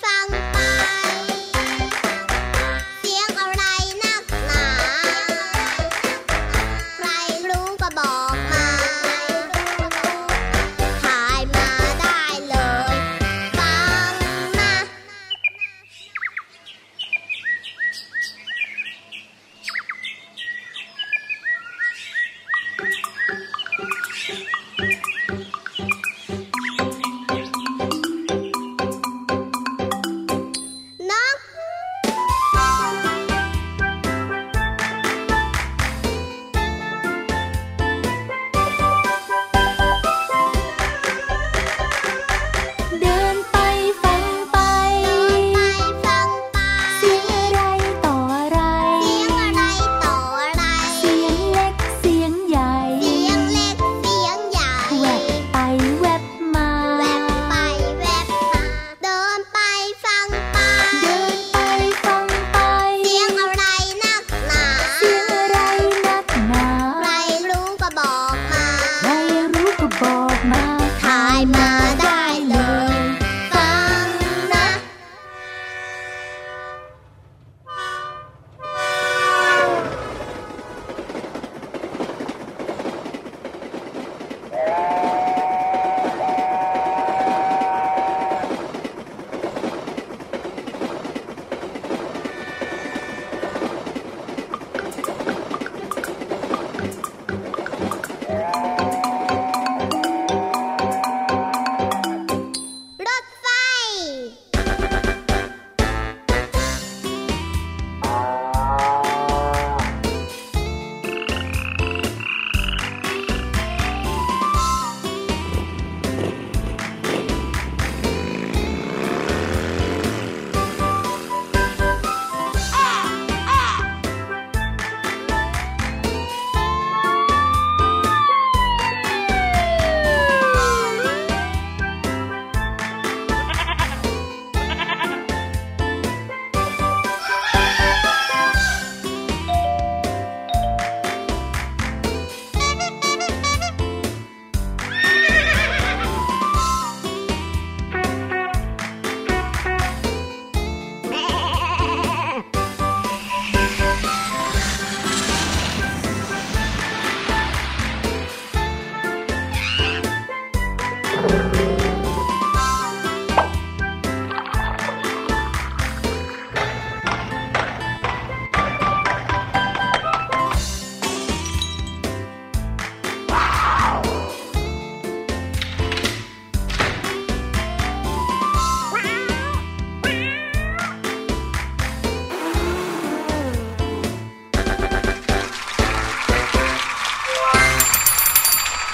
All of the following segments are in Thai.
follow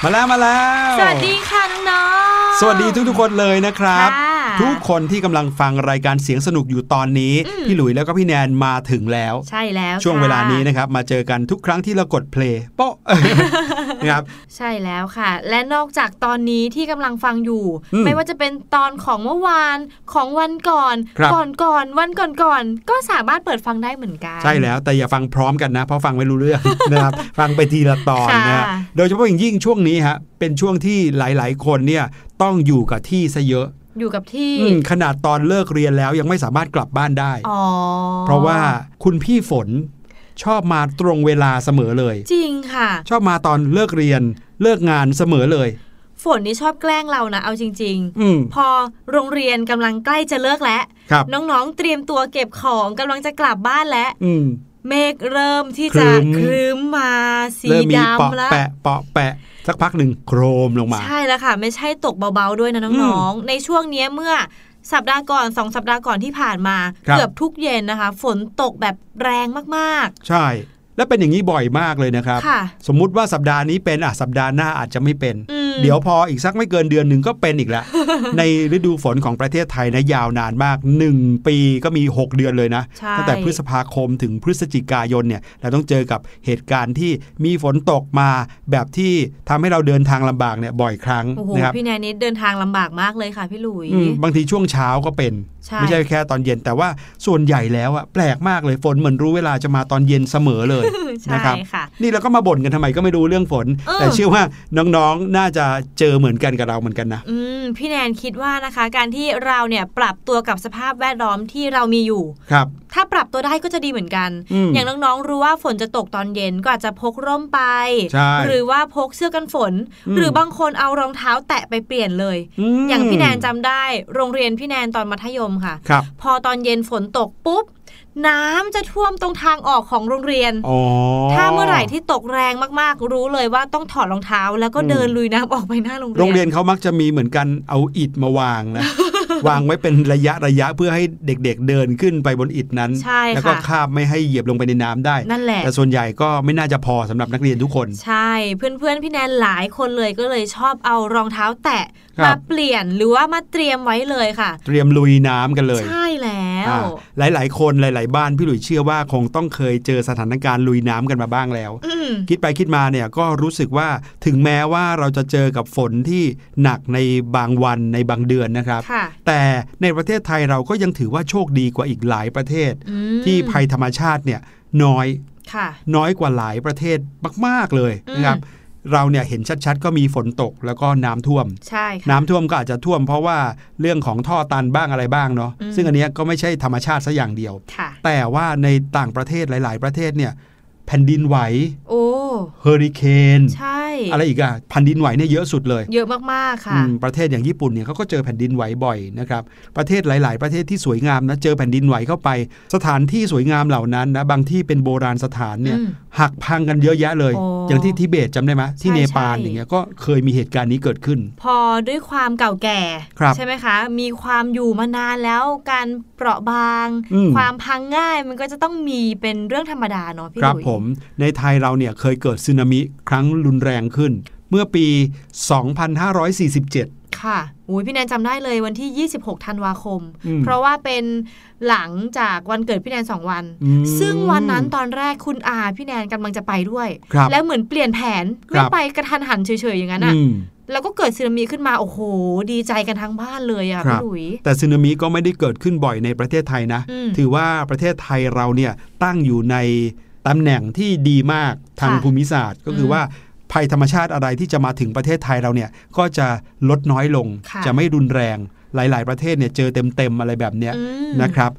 มาแล้วมาแล้ว สวัสดีค่ะน้องสวัสดีทุกๆคนเลยนะครับค่ะ ทุกคนที่กำลังฟังรายการเสียงสนุกอยู่ตอนนี้อืมพี่หลุยแล้วก็พี่แนนมาถึงแล้ว ใช่แล้วช่วงค่ะเวลานี้นะครับมาเจอกันทุกครั้งที่เรากดเพลย์โป๊ะนะครับใช่แล้วค่ะ และนอกจากตอนนี้ที่กำลังฟังอยู่อืมไม่ว่าจะเป็นตอนของเมื่อวานของวันก่อนครับก่อนก่อนวันก่อนก่อนก็สามารถเปิดฟังได้เหมือนกัน ใช่แล้วแต่อย่าฟังพร้อมกันนะ เพราะฟังไม่รู้เรื่องนะครับฟังไปทีละตอนนะค่ะโดยเฉพาะอย่างยิ่งช่วงนี้ฮะเป็นช่วงที่หลาย ๆ คนเนี่ยต้องอยู่กับที่ซะเยอะ อยู่กับที่อืมขนาดตอนเลิกเรียนแล้วยังไม่สามารถกลับบ้านได้อ๋อเพราะว่าคุณพี่ฝนชอบมาตรงเวลาเสมอเลย จริงค่ะ ชอบมาตอนเลิกเรียนเลิกงานเสมอเลย ฝนนี่ชอบแกล้งเรานะ เอาจริงอืมๆพอโรงเรียนกำลังใกล้จะเลิกแล้วครับน้องๆเตรียมตัวเก็บของกำลังจะกลับบ้านแล้วอืมเมฆเริ่มที่ครึจะ้มครึ้มมาสีเริ่มมีเปาะดำแล้วแปะเปาะแปะ สักพักหนึ่งโครมลงมา ใช่แล้วค่ะ ไม่ใช่ตกเบาๆด้วยนะน้องๆ ในช่วงเนี้ยเมื่อสัปดาห์ก่อนสองสัปดาห์ก่อนที่ผ่านมาครับเกือบทุกเย็นนะคะ ฝนตกแบบแรงมากใช่ และเป็นอย่างนี้บ่อยมากเลยนะครับๆค่ะสมมุติว่าสัปดาห์นี้เป็นอะสัปดาห์หน้าอาจจะไม่เป็น อืม เดี๋ยวพออีกสักไม่เกินเดือนหนึ่งก็เป็นอีกแล้ว ในฤดูฝนของประเทศไทยนะยาวนานมาก 1 ปีก็มี 6 เดือนเลยนะใช่ตั้งแต่พฤษภาคมถึงพฤศจิกายนเนี่ยเราต้องเจอกับเหตุการณ์ที่มีฝนตกมาแบบที่ทำให้เราเดินทางลำบากเนี่ยบ่อยครั้งโอ้โหนะครับพี่แนนนี่เดินทางลำบากมากเลยค่ะพี่หลุยอืมบางทีช่วงเช้าก็เป็นใช่ไม่ใช่แค่ตอนเย็นแต่ว่าส่วนใหญ่แล้วอะแปลกมากเลยฝนเหมือนรู้เวลาจะมาตอนเย็นเสมอเลยใช่นะครับค่ะนี่เราก็มาบ่นกันทำไมก็ไม่รู้เรื่องฝนเออแต่เชื่อว่าน้องๆน่าจะเจอเหมือนกันกับเราเหมือนกันนะอืมพี่แนนคิดว่านะคะ การที่เราเนี่ยปรับตัวกับสภาพแวดล้อมที่เรามีอยู่ครับ ถ้าปรับตัวได้ก็จะดีเหมือนกันอืมอย่างน้องๆรู้ว่าฝนจะตกตอนเย็นก็อาจจะพกร่มไปใช่หรือว่าพกเสื้อกันฝนอืมหรือบางคนเอารองเท้าแตะไปเปลี่ยนเลยมอย่างพี่แนนจำได้ โรงเรียนพี่แนนตอนมัธยมค่ะครับพอตอนเย็นฝนตกปุ๊บ น้ำจะท่วมตรงทางออกของโรงเรียนอ๋อถ้าเมื่อไหร่ที่ตกแรงมากๆ รู้เลยว่าต้องถอดรองเท้า แล้วก็อืมเดินลุยน้ำออกไปหน้าโรงเรียน โรงเรียนเขามักจะมีเหมือนกันเอาอิฐมาวางนะ วางไว้เป็นระยะระยะเพื่อให้เด็กๆเดินขึ้นไปบนอิฐนั้นใช่แล้วก็ค่ะคาบไม่ให้เหยียบลงไปในน้ำได้ นั่นแหละ แต่ส่วนใหญ่ก็ไม่น่าจะพอสำหรับนักเรียนทุกคน ใช่ เพื่อนๆ พี่แนนหลายคนเลยก็เลยชอบเอารองเท้าแตะครัมาบเปลี่ยนหรือว่ามาเตรียมไว้เลยค่ะ เตรียมลุยน้ำกันเลย ใช่แล้ว อ่าหลาย ๆ คนหลาย ๆ บ้านพี่หลุยเชื่อว่าคงต้องเคยเจอสถานการณ์ลุยน้ำกันมาบ้างแล้วอืมคิดไปคิดมาเนี่ยก็รู้สึกว่าถึงแม้ว่าเราจะเจอกับฝนที่หนักในบางวันในบางเดือนนะครับค่ะแต่ในประเทศไทยเราก็ยังถือว่าโชคดีกว่าอีกหลายประเทศอืมที่ภัยธรรมชาติเนี่ยน้อยค่ะน้อยกว่าหลายประเทศมาก ๆ เลยอืมนะครับ เราเนี่ยเห็นชัดๆ ก็มีฝนตกแล้วก็น้ำท่วม ใช่ค่ะน้ำท่วมก็อาจจะท่วมเพราะว่าเรื่องของท่อตันบ้างอะไรบ้างเนาะอืมซึ่งอันเนี้ยก็ไม่ใช่ธรรมชาติซะอย่างเดียวค่ะแต่ว่าในต่างประเทศหลาย ๆ ประเทศเนี่ย แผ่นดินไหว โอ้เฮอริเคนใช่อะไรอีกอะแผ่นดินไหวเนี่ยเยอะสุดเลย เยอะมากๆค่ะอืมประเทศอย่างญี่ปุ่นเนี่ยเขาก็เจอแผ่นดินไหวบ่อยนะครับประเทศหลาย ๆ ประเทศที่สวยงามนะเจอแผ่นดินไหวเข้าไป สถานที่สวยงามเหล่านั้นนะบางที่เป็นโบราณสถานเนี่ยอืมหักพังกันเยอะแยะเลยโอ้อย่างที่ทิเบตจำได้ไหมที่ใช่เนปาลใช่อย่างเงี้ยก็เคยมีเหตุการณ์นี้เกิดขึ้น พอด้วยความเก่าแก่ครับใช่ไหมคะ มีความอยู่มานานแล้วการเปราะบางอืมความพังง่ายมันก็จะต้องมีเป็นเรื่องธรรมดาเนาะพี่ครับหลุยผมในไทยเราเนี่ยเคยเกิดสึนามิครั้งรุนแรงขึ้น เมื่อปี 2547ค่ะอุ้ยพี่แนนจำได้เลยวันที่ 26 ธันวาคมอืมเพราะว่าเป็นหลังจากวันเกิดพี่แนนสองวันอืมซึ่งวันนั้นตอนแรกคุณอาพี่แนนกำลังจะไปด้วยครับแล้วเหมือนเปลี่ยนแผนครัไม่บไปกระทันหันเฉยๆอย่างนั้นอะอืมแล้วก็เกิดสึนามิขึ้นมา โอ้โห ดีใจกันทั้งบ้านเลยอะครัพี่บหลุย แต่สึนามิก็ไม่ได้เกิดขึ้นบ่อยในประเทศไทยนะอืมถือว่าประเทศไทยเราเนี่ยตั้งอยู่ใน ตำแหน่งที่ดีมากทางค่ะภูมิศาสตร์ ก็คืออมว่าภัยธรรมชาติอะไรที่จะมาถึงประเทศไทยเราเนี่ยก็จะลดน้อยลงค่ะจะไม่รุนแรงหลาย ๆ ประเทศเนี่ยเจอเต็ม ๆ อะไรแบบเนี้ยอืมนะครับ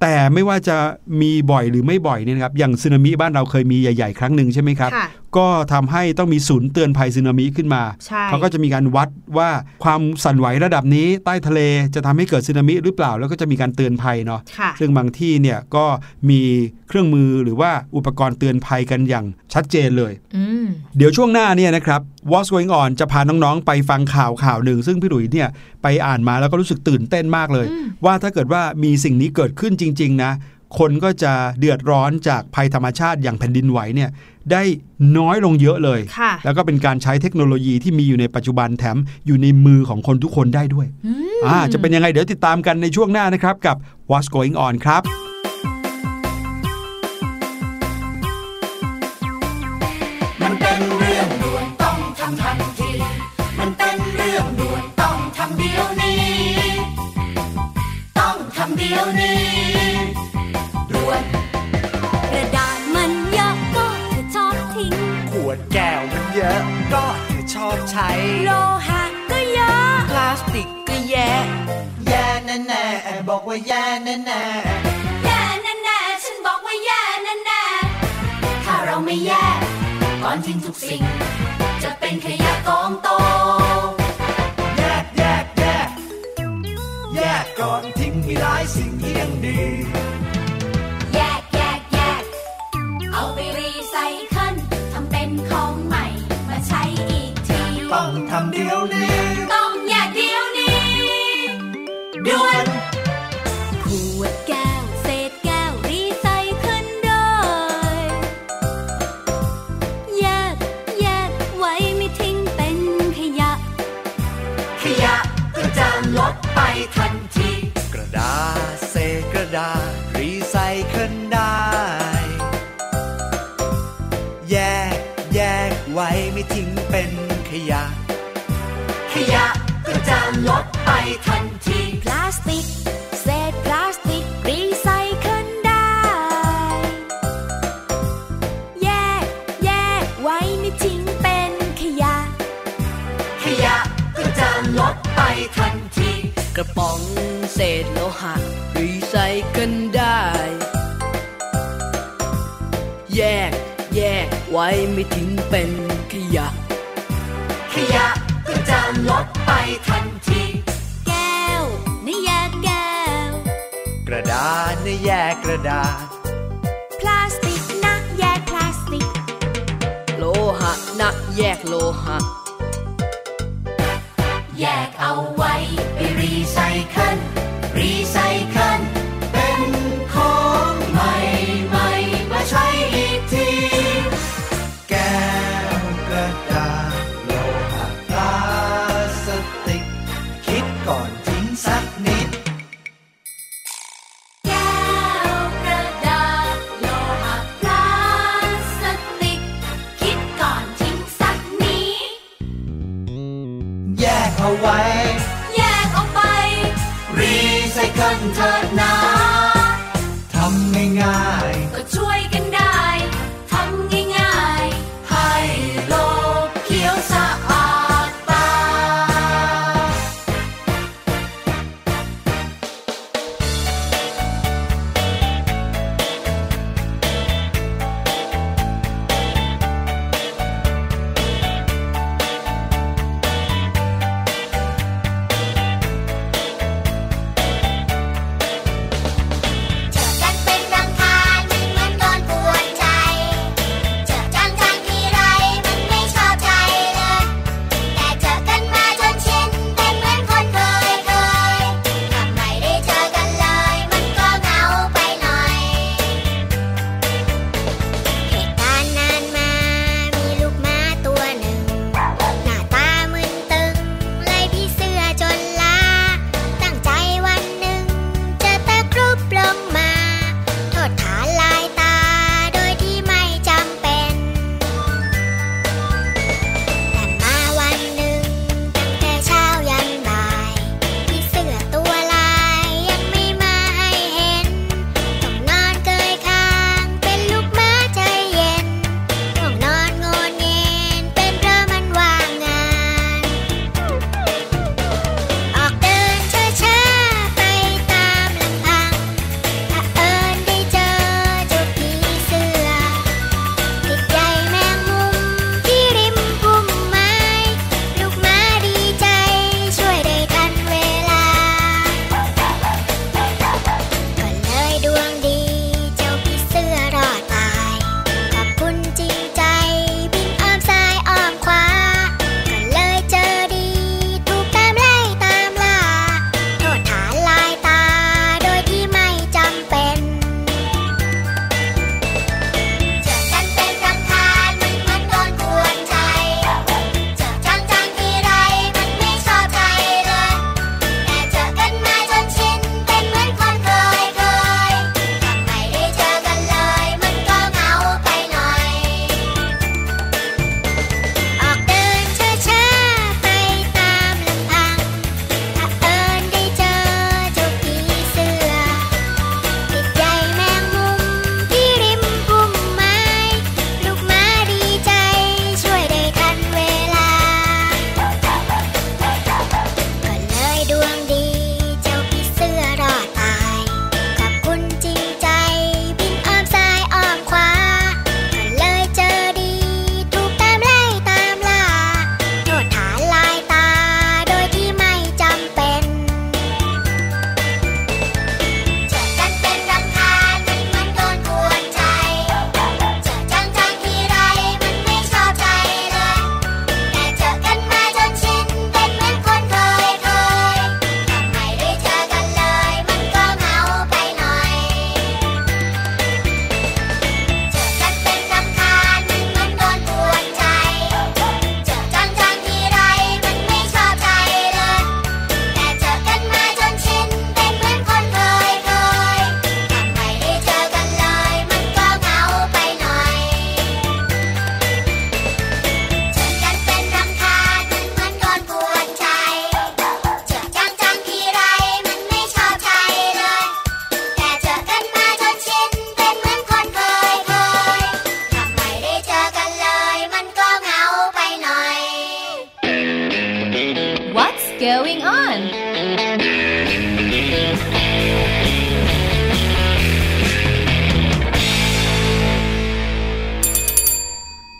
แต่ไม่ว่าจะมีบ่อยหรือไม่บ่อยเนี่ยนะครับอย่างสึนามิบ้านเราเคยมีใหญ่ ๆ ครั้งหนึ่งใช่ไหมครับค่ะ ก็ทำให้ต้องมีศูนย์เตือนภัยสึนามิขึ้นมาใช่เขาก็จะมีการวัดว่าความสั่นไหวระดับนี้ใต้ทะเลจะทำให้เกิดสึนามิหรือเปล่า แล้วก็จะมีการเตือนภัยเนาะค่ะซึ่งบางที่เนี่ยก็มีเครื่องมือหรือว่าอุปกรณ์เตือนภัยกันอย่างชัดเจนเลยอืมเดี๋ยวช่วงหน้าเนี่ยนะครับ What's Going On จะพาน้องๆ ไปฟังข่าวข่าวหนึ่ง ซึ่งพี่หลุยเนี่ยไปอ่านมาแล้วก็รู้สึกตื่นเต้นมากเลยอืมว่าถ้าเกิดว่ามีสิ่งนี้เกิดขึ้นจริง ๆ นะ คนก็จะเดือดร้อนจากภัยธรรมชาติอย่างแผ่นดินไหวเนี่ย ได้น้อยลงเยอะเลย แล้วก็เป็นการใช้เทคโนโลยีที่มีอยู่ในปัจจุบันแถมอยู่ในมือของคนทุกคนได้ด้วยอ่าจะเป็นยังไงเดี๋ยวติดตามกันในช่วงหน้านะครับกับ What's Going On ครับเดี๋ยวนี้ด่วน อบใช้ โลหะก็เยอะ พลาสติกก็แย่แย่แน่แน่บอกว่าแย่แน่แน่แย่แน่แน่ฉันบอกว่าแย่แน่แน่ถ้าเราไม่แย่ก่อนทิ้งทุกสิ่ง จะเป็นขยะกองโตแยกแยกแยกแยกก่อนทิ้งมีหลายสิ่งที่ยังดี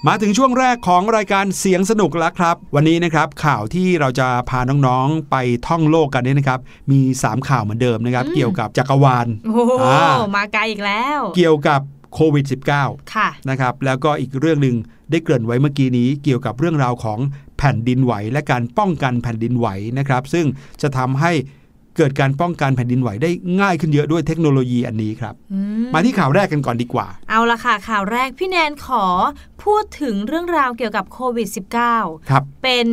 มาถึงช่วงแรกของรายการเสียงสนุกแล้วครับ วันนี้นะครับข่าวที่เราจะพาน้องๆไปท่องโลกกันเนี่ยนะครับ มี 3 ข่าวเหมือนเดิมนะครับ เกี่ยวกับจักรวาลโอ้โหอ่ามาไกลอีกแล้ว เกี่ยวกับโควิด -19 ค่ะนะครับ แล้วก็อีกเรื่องหนึ่งได้เกริ่นไว้เมื่อกี้นี้เกี่ยวกับเรื่องราวของแผ่นดินไหว และการป้องกันแผ่นดินไหวนะครับ ซึ่งจะทำให้ เกิดการป้องกันแผ่นดินไหวได้ง่ายขึ้นเยอะด้วยเทคโนโลยีอันนี้ครับอืมมาที่ข่าวแรกกันก่อนดีกว่า เอาละค่ะ ข่าวแรกพี่แนนขอพูดถึงเรื่องราวเกี่ยวกับโควิด -19 ครับเป็น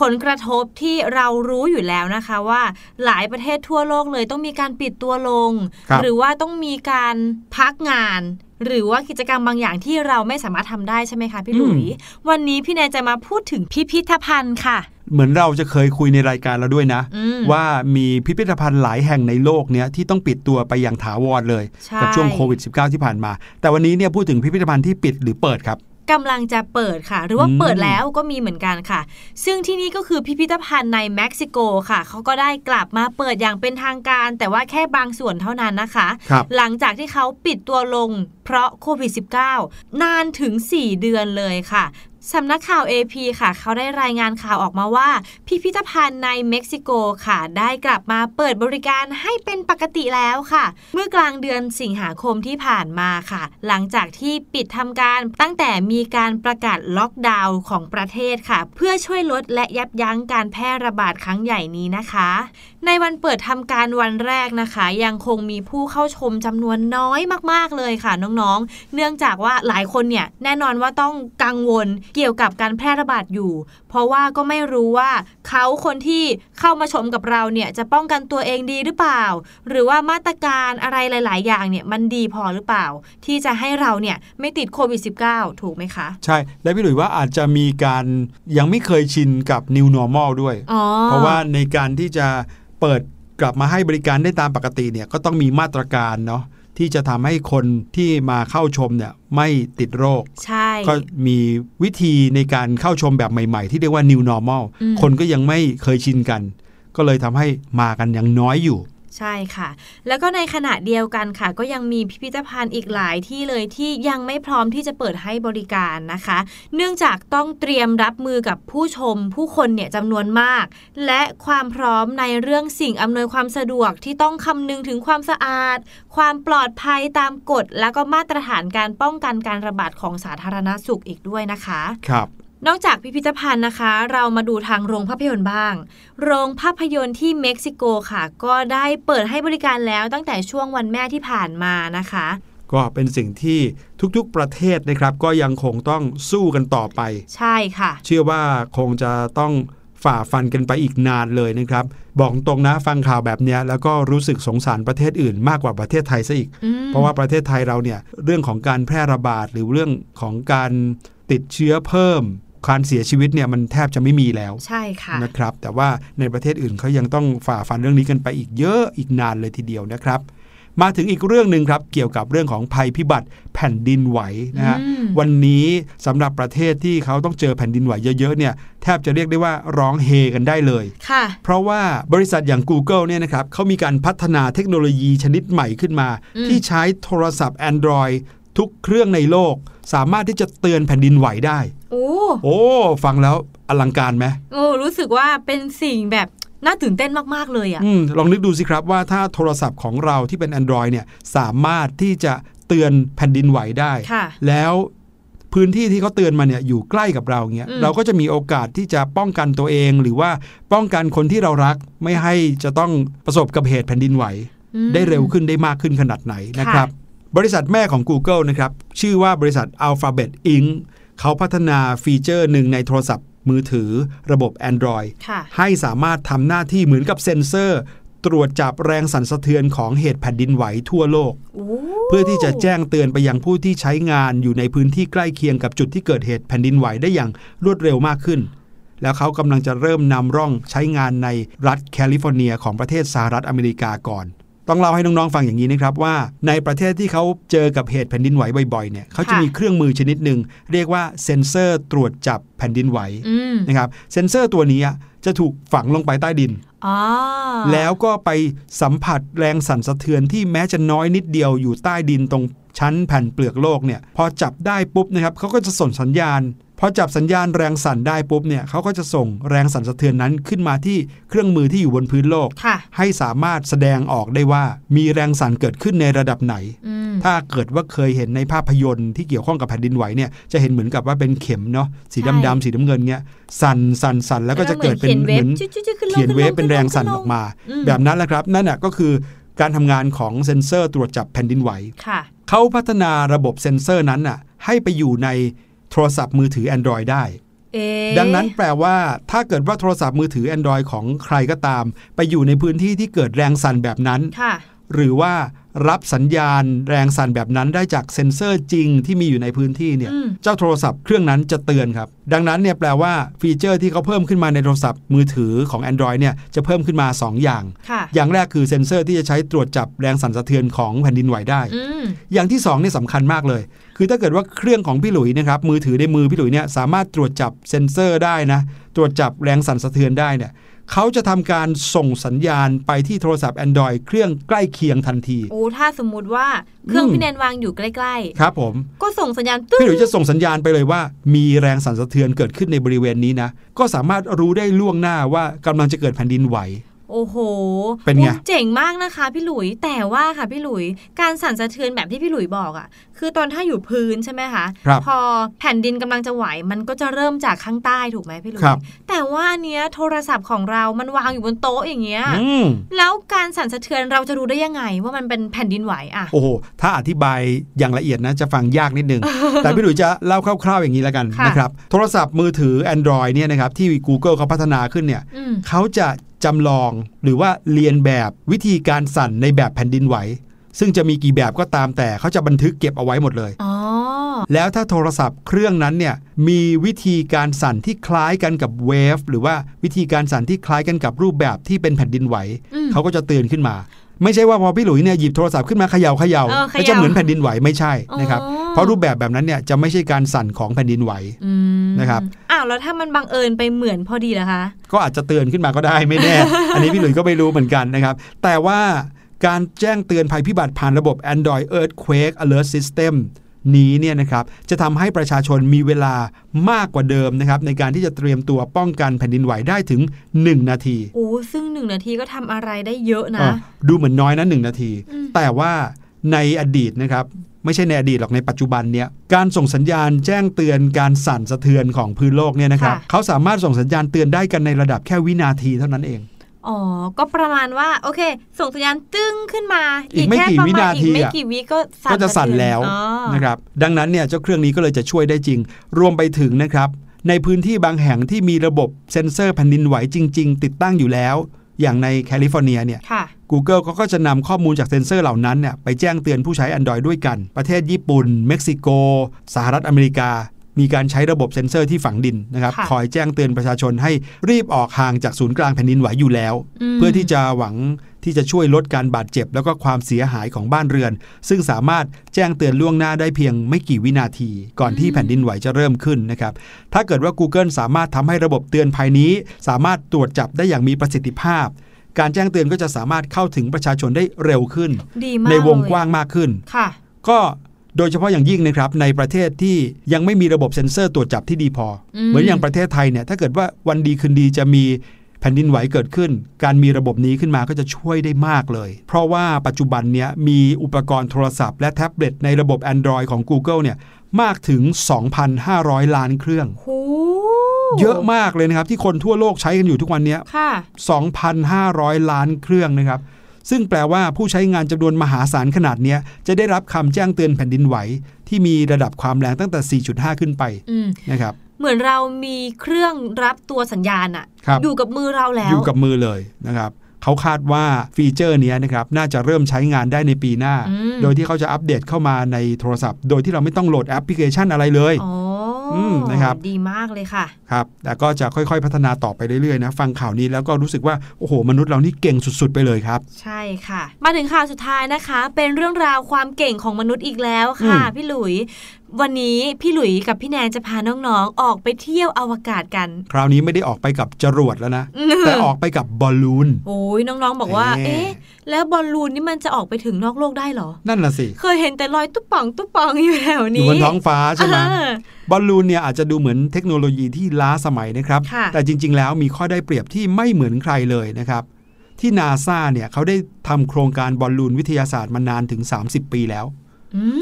ผลกระทบที่เรารู้อยู่แล้วนะคะว่าหลายประเทศทั่วโลกเลยต้องมีการปิดตัวลงครับหรือว่าต้องมีการพักงาน หรือว่ากิจกรรมบางอย่างที่เราไม่สามารถทำได้ใช่ไหมคะพี่หลุย วันนี้พี่แนนจะมาพูดถึงพิพิธภัณฑ์ค่ะ เหมือนเราจะเคยคุยในรายการเราด้วยนะอืมว่ามีพิพิธภัณฑ์หลายแห่งในโลกเนี้ยที่ต้องปิดตัวไปอย่างถาวรเลยใช่กัช่วงโควิด -19 ที่ผ่านมา แต่วันนี้เนี่ยพูดถึงพิพิธภัณฑ์ที่ปิดหรือเปิดครับ กำลังจะเปิดค่ะ หรือว่าอืมเปิดแล้วก็มีเหมือนกันค่ะ ซึ่งที่นี่ก็คือพิพิธภัณฑ์ในเม็กซิโกค่ะเขาก็ได้กลับมาเปิดอย่างเป็นทางการ แต่ว่าแค่บางส่วนเท่านั้นนะคะครับหลังจากที่เขาปิดตัวลงเพราะโควิด -19 นานถึง 4 เดือนเลยค่ะ สำนักข่าว AP ค่ะ เขาได้รายงานข่าวออกมาว่า พิพิธภัณฑ์ในเม็กซิโกค่ะ ได้กลับมาเปิดบริการให้เป็นปกติแล้วค่ะ เมื่อกลางเดือนสิงหาคมที่ผ่านมาค่ะ หลังจากที่ปิดทำการตั้งแต่มีการประกาศล็อกดาวน์ของประเทศค่ะ เพื่อช่วยลดและยับยั้งการแพร่ระบาดครั้งใหญ่นี้นะคะ ในวันเปิดทำการวันแรกนะคะ ยังคงมีผู้เข้าชมจำนวนน้อยมาก ๆเลยค่ะน้องๆ เนื่องจากว่าหลายคนเนี่ยแน่นอนว่าต้องกังวลเกี่ยวกับการแพร่ระบาดอยู่ เพราะว่าก็ไม่รู้ว่าเขาคนที่เข้ามาชมกับเราเนี่ยจะป้องกันตัวเองดีหรือเปล่า หรือว่ามาตรการอะไรหลาย ๆ อย่างเนี่ยมันดีพอหรือเปล่า ที่จะให้เราเนี่ยไม่ติดโควิด -19 ถูกไหมคะ ใช่ และพี่หลุยว่าอาจจะมีการยังไม่เคยชินกับ new normal ด้วยอ๋อเพราะว่าในการที่จะเปิดกลับมาให้บริการได้ตามปกติเนี่ยก็ต้องมีมาตรการเนาะ ที่จะทำให้คนที่มาเข้าชมเนี่ยไม่ติดโรค ใช่ ก็มีวิธีในการเข้าชมแบบใหม่ ๆ ที่เรียกว่า new normal อืมคนก็ยังไม่เคยชินกัน ก็เลยทำให้มากันยังน้อยอยู่ ใช่ค่ะ แล้วก็ในขณะเดียวกันค่ะ ก็ยังมีพิพิธภัณฑ์อีกหลายที่เลยที่ยังไม่พร้อมที่จะเปิดให้บริการนะคะ เนื่องจากต้องเตรียมรับมือกับผู้ชม ผู้คนเนี่ยจำนวนมาก และความพร้อมในเรื่องสิ่งอำนวยความสะดวกที่ต้องคำนึงถึงความสะอาด ความปลอดภัยตามกฎ และก็มาตรฐานการป้องกันการระบาดของสาธารณสุขอีกด้วยนะคะ ครับ นอกจากพิพิธภัณฑ์นะคะ เรามาดูทางโรงภาพยนตร์บ้าง โรงภาพยนตร์ที่เม็กซิโกค่ะ ก็ได้เปิดให้บริการแล้วตั้งแต่ช่วงวันแม่ที่ผ่านมานะคะ ก็เป็นสิ่งที่ทุกๆประเทศนะครับ ก็ยังคงต้องสู้กันต่อไป ใช่ค่ะ เชื่อว่าคงจะต้องฝ่าฟันกันไปอีกนานเลยนะครับ บอกตรงนะฟังข่าวแบบเนี้ยแล้วก็รู้สึกสงสารประเทศอื่นมากกว่าประเทศไทยซะอีกอืมเพราะว่าประเทศไทยเราเนี่ยเรื่องของการแพร่ระบาดหรือเรื่องของการติดเชื้อเพิ่ม การเสียชีวิตเนี่ยมันแทบจะไม่มีแล้วใช่ค่ะนะครับ แต่ว่าในประเทศอื่นเขายังต้องฝ่าฟันเรื่องนี้กันไปอีกเยอะอีกนานเลยทีเดียวนะครับมาถึงอีกเรื่องหนึ่งครับ เกี่ยวกับเรื่องของภัยพิบัติแผ่นดินไหวนะฮะอืมวันนี้สำหรับประเทศที่เขาต้องเจอแผ่นดินไหวเยอะๆเนี่ยแทบจะเรียกได้ว่าร้องเฮกันได้เลยค่ะ เพราะว่าบริษัทอย่าง Google เนี่ยนะครับเขามีการพัฒนาเทคโนโลยีชนิดใหม่ขึ้นมาอืมที่ใช้โทรศัพท์ Android ทุกเครื่องในโลก สามารถที่จะเตือนแผ่นดินไหวได้ โอ้โอ้ฟังแล้วอลังการไหมโอ้รู้สึกว่าเป็นสิ่งแบบน่าตื่นเต้นมาก ๆ เลยอะ่ะอืมลองนึกดูสิครับว่าถ้าโทรศัพท์ของเราที่เป็น Android เนี่ยสามารถที่จะเตือนแผ่นดินไหวได้ค่ะแล้วพื้นที่ที่เขาเตือนมาเนี่ยอยู่ใกล้กับเราเงี้ยอืมเราก็จะมีโอกาสที่จะป้องกันตัวเองหรือว่าป้องกันคนที่เรารักไม่ให้จะต้องประสบกับเหตุแผ่นดินไหวอืมได้เร็วขึ้นได้มากขึ้นขนาดไหนค่ะนะครับ บริษัทแม่ของ Google นะครับชื่อว่าบริษัท Alphabet Inc. เขาพัฒนาฟีเจอร์หนึ่งในโทรศัพท์มือถือระบบ Android ค่ะให้สามารถทำหน้าที่เหมือนกับเซ็นเซอร์ ตรวจจับแรงสั่นสะเทือนของเหตุแผ่นดินไหวทั่วโลกโอ้เพื่อที่จะแจ้งเตือนไปยังผู้ที่ใช้งานอยู่ในพื้นที่ใกล้เคียงกับจุดที่เกิดเหตุแผ่นดินไหวได้อย่างรวดเร็วมากขึ้น แล้วเขากำลังจะเริ่มนำร่องใช้งานในรัฐแคลิฟอร์เนียของประเทศสหรัฐอเมริกาก่อน ต้องเล่าให้น้องๆฟังอย่างนี้นะครับว่า ในประเทศที่เขาเจอกับเหตุแผ่นดินไหวบ่อยๆเนี่ยเขาจะมีเครื่องมือชนิดหนึ่งเรียกว่าเซ็นเซอร์ตรวจจับแผ่นดินไหวอืมนะครับเซ็นเซอร์ตัวนี้อะจะถูกฝังลงไปใต้ดินอ๋อแล้วก็ไปสัมผัสแรงสั่นสะเทือนที่แม้จะน้อยนิดเดียวอยู่ใต้ดินตรง ชั้นแผ่นเปลือกโลกเนี่ยพอจับได้ปุ๊บนะครับเขาก็จะส่งสัญญาณพอจับสัญญาณแรงสั่นได้ปุ๊บเนี่ยเขาก็จะส่งแรงสั่นสะเทือนนั้นขึ้นมาที่เครื่องมือที่อยู่บนพื้นโลกค่ะให้สามารถแสดงออกได้ว่ามีแรงสั่นเกิดขึ้นในระดับไหนอืมถ้าเกิดว่าเคยเห็นในภาพยนตร์ที่เกี่ยวข้องกับแผ่นดินไหวเนี่ยจะเห็นเหมือนกับว่าเป็นเข็มเนาะสีใช่ดำๆสีน้ำเงินเงี้ยสั่นสั่นสั่นแล้วก็จะเกิดเป็นขียเหมือนวฟจิ๊ดๆๆขึ้นลงเขียนเวฟขึ้ลเป็นแรงสั่นขึ้ลออกมาอืมแบบนั้นแหละครับ นั่นน่ะก็คือการทำงานของเซ็นเซอร์ตรวจจับแผ่นดินไหวค่ะ เขาพัฒนาระบบเซ็นเซอร์นั้นน่ะให้ไปอยู่ในโทรศัพท์มือถือ Android ได้เอ๊ะดังนั้นแปลว่า ถ้าเกิดว่าโทรศัพท์มือถือ Android ของใครก็ตาม ไปอยู่ในพื้นที่ที่เกิดแรงสั่นแบบนั้นค่ะหรือว่า รับสัญญาณแรงสั่นแบบนั้นได้จากเซ็นเซอร์จริงที่มีอยู่ในพื้นที่เนี่ยอืมเจ้าโทรศัพท์เครื่องนั้นจะเตือนครับ ดังนั้นเนี่ยแปลว่าฟีเจอร์ที่เขาเพิ่มขึ้นมาในโทรศัพท์มือถือของ Android เนี่ยจะเพิ่มขึ้นมา 2 อย่างค่ะอย่างแรกคือเซ็นเซอร์ที่จะใช้ตรวจจับแรงสั่นสะเทือนของแผ่นดินไหวได้อืมอย่างที่2เนี่ยสำคัญมากเลย คือถ้าเกิดว่าเครื่องของพี่หลุยนะครับมือถือในมือพี่หลุยเนี่ยสามารถตรวจจับเซ็นเซอร์ได้นะตรวจจับแรงสั่นสะเทือนได้เนี่ย เขาจะทำการส่งสัญญาณไปที่โทรศัพท์ Android เครื่องใกล้เคียงทันที โอ้ถ้าสมมุติว่าเครื่องอืมพี่แนนวางอยู่ใกล้ครับผมๆก็ส่งสัญญาณตึ้งพี่หลุยจะส่งสัญญาณไปเลยว่า มีแรงสั่นสะเทือนเกิดขึ้นในบริเวณนี้นะ ก็สามารถรู้ได้ล่วงหน้าว่ากำลังจะเกิดแผ่นดินไหว โอ้โหเป็นไงโอ้เจ๋งมากนะคะพี่หลุย แต่ว่าค่ะพี่หลุย การสั่นสะเทือนแบบที่พี่หลุยบอกอะ่ะ คือตอนถ้าอยู่พื้นใช่ไหมคะครับพอแผ่นดินกำลังจะไหว มันก็จะเริ่มจากข้างใต้ถูกไหมพี่หลุยครับแต่ว่าอันเนี้ยโทรศัพท์ของเรา มันวางอยู่บนโต๊ะอย่างเงี้ยอืมแล้วการสั่นสะเทือนเราจะรู้ได้ยังไง ว่ามันเป็นแผ่นดินไหวอะโอ้โห ถ้าอธิบายอย่างละเอียดนะจะฟังยากนิดนึง แต่พี่หลุยจะเล่าคร่าวๆอย่างนี้แล้วกันค่ะนะครับ โทรศัพท์มือถือ Android เนี่ยนะครับที่ Google เขาพัฒนาขึ้นเนี่ยอืมเขาจะ จำลองหรือว่าเรียนแบบวิธีการสั่นในแบบแผ่นดินไหว ซึ่งจะมีกี่แบบก็ตามแต่เขาจะบันทึกเก็บเอาไว้หมดเลยอ๋อแล้วถ้าโทรศัพท์เครื่องนั้นเนี่ยมีวิธีการสั่นที่คล้ายกันกับเวฟหรือว่าวิธีการสั่นที่คล้ายกันกับรูปแบบที่เป็นแผ่นดินไหวอืมเขาก็จะเตือนขึ้นมา ไม่ใช่ว่าพอพี่หลุยเนี่ยหยิบโทรศัพท์ขึ้นมาเขย่าเขย่าเออเขย่าแล้วจะเหมือนแผ่นดินไหวไม่ใช่นะครับอ๋อเพราะรูปแบบแบบนั้นเนี่ยจะไม่ใช่การสั่นของแผ่นดินไหวอืมนะครับอ้าวแล้วถ้ามันบังเอิญไปเหมือนพอดีล่ะคะก็อาจจะเตือนขึ้นมาก็ได้ไม่แน่ อันนี้พี่หลุยก็ไม่รู้เหมือนกันนะครับ แต่ว่าการแจ้งเตือนภัยพิบัติผ่านระบบ Android Earthquake Alert System นี้เนี่ยนะครับจะทำให้ประชาชนมีเวลามากกว่าเดิมนะครับในการที่จะเตรียมตัวป้องกันแผ่นดินไหวได้ถึง 1 นาทีโอ้ซึ่งหนึ่งนาทีก็ทำอะไรได้เยอะนะอะดูเหมือนน้อยนะหนึ่งนาทีอืมแต่ว่าในอดีตนะครับไม่ใช่ในอดีตหรอกในปัจจุบันเนี่ยการส่งสัญญาณแจ้งเตือนการสั่นสะเทือนของพื้นโลกเนี่ยนะครับค่ะเขาสามารถส่งสัญญาณเตือนได้กันในระดับแค่วินาทีเท่านั้นเอง อ๋อ ก็ประมาณว่า โอเค ส่งสัญญาณตึ้งขึ้นมา อีกไม่แค่กี่ประวิมานาณทีอีกไม่อะกี่วิก็สั่นก็จะสั่นสะเทือนแล้วอ๋อนะครับ ดังนั้นเนี่ยเจ้าเครื่องนี้ก็เลยจะช่วยได้จริง รวมไปถึงนะครับ ในพื้นที่บางแห่งที่มีระบบเซ็นเซอร์แผ่นดินไหวจริง ๆ ติดตั้งอยู่แล้ว อย่างในแคลิฟอร์เนียเนี่ยค่ะ Google เขาก็จะนำข้อมูลจากเซ็นเซอร์เหล่านั้นเนี่ยไปแจ้งเตือนผู้ใช้ Android ด้วยกัน ประเทศญี่ปุ่น เม็กซิโก สหรัฐอเมริกา มีการใช้ระบบเซ็นเซอร์ที่ฝังดินนะครับค่ะคอยแจ้งเตือนประชาชนให้รีบออกห่างจากศูนย์กลางแผ่นดินไหวอยู่แล้วมเพื่อที่จะหวังที่จะช่วยลดการบาดเจ็บ แล้วก็ความเสียหายของบ้านเรือน ซึ่งสามารถแจ้งเตือนล่วงหน้าได้เพียงไม่กี่วินาที ก่อนที่แผ่นดินไหวจะเริ่มขึ้นนะครับ ถ้าเกิดว่า Google สามารถทำให้ระบบเตือนภัยนี้ สามารถตรวจจับได้อย่างมีประสิทธิภาพ การแจ้งเตือนก็จะสามารถเข้าถึงประชาชนได้เร็วขึ้นดีมากในวงเลยกว้างมากขึ้นค่ะก็ โดยเฉพาะอย่างยิ่งนะครับในประเทศที่ยังไม่มีระบบเซ็นเซอร์ตรวจจับที่ดีพออมเหมือนอย่างประเทศไทยเนี่ยถ้าเกิดว่าวันดีคืนดีจะมีแผ่นดินไหวเกิดขึ้น การมีระบบนี้ขึ้นมาก็จะช่วยได้มากเลย เพราะว่าปัจจุบันเนี้ยมีอุปกรณ์โทรศัพท์และแท็บเล็ตในระบบ Android ของ Google เนี่ยมากถึง 2,500 ล้านเครื่องโหเยอะมากเลยนะครับที่คนทั่วโลกใช้กันอยู่ทุกวันเนี้ยค่ะ2,500 ล้านเครื่องนะครับ ซึ่งแปลว่าผู้ใช้งานจำนวนมหาศาลขนาดเนี้ยจะได้รับคำแจ้งเตือนแผ่นดินไหว ที่มีระดับความแรงตั้งแต่ 4.5 ขึ้นไปอืมนะครับเหมือนเรามีเครื่องรับตัวสัญญาณอะครับอยู่กับมือเราแล้ว อยู่กับมือเลยนะครับเขาคาดว่าฟีเจอร์เนี้ยนะครับน่าจะเริ่มใช้งานได้ในปีหน้าอืมโดยที่เขาจะอัปเดตเข้ามาในโทรศัพท์ โดยที่เราไม่ต้องโหลดแอปพลิเคชันอะไรเลยอ๋ออืม นะครับดีมากเลยค่ะครับแต่ก็จะค่อยๆพัฒนาต่อไปเรื่อยๆนะฟังข่าวนี้แล้วก็รู้สึกว่าโอ้โห มนุษย์เรานี่เก่งสุด ๆ ไปเลยครับ ใช่ค่ะ มาถึงข่าวสุดท้ายนะคะ เป็นเรื่องราวความเก่งของมนุษย์อีกแล้วค่ะอืมพี่หลุย วันนี้พี่หลุยกับพี่แนนจะพาน้องๆ ออกไปเที่ยวอวกาศกัน คราวนี้ไม่ได้ออกไปกับจรวดแล้วนะ แต่ออกไปกับบอลลูนโอ้ยน้องๆบอกว่า เอ๊ะเอ๊ะแล้วบอลลูนนี่มันจะออกไปถึงนอกโลกได้เหรอ นั่นน่ะสิ เคยเห็นแต่ลอยตุ๊บป่องตุ๊บป่องอยู่แถวอยู่นี้บนท้องฟ้าใช่ไหมเออบอลลูนเนี่ยอาจจะดูเหมือนเทคโนโลยีที่ล้าสมัยนะครับค่ะแต่จริง ๆ แล้วมีข้อได้เปรียบที่ไม่เหมือนใครเลยนะครับที่นาซาเนี่ยเขาได้ทำโครงการบอลลูนวิทยาศาสตร์มานานถึง 30 ปีแล้วอืม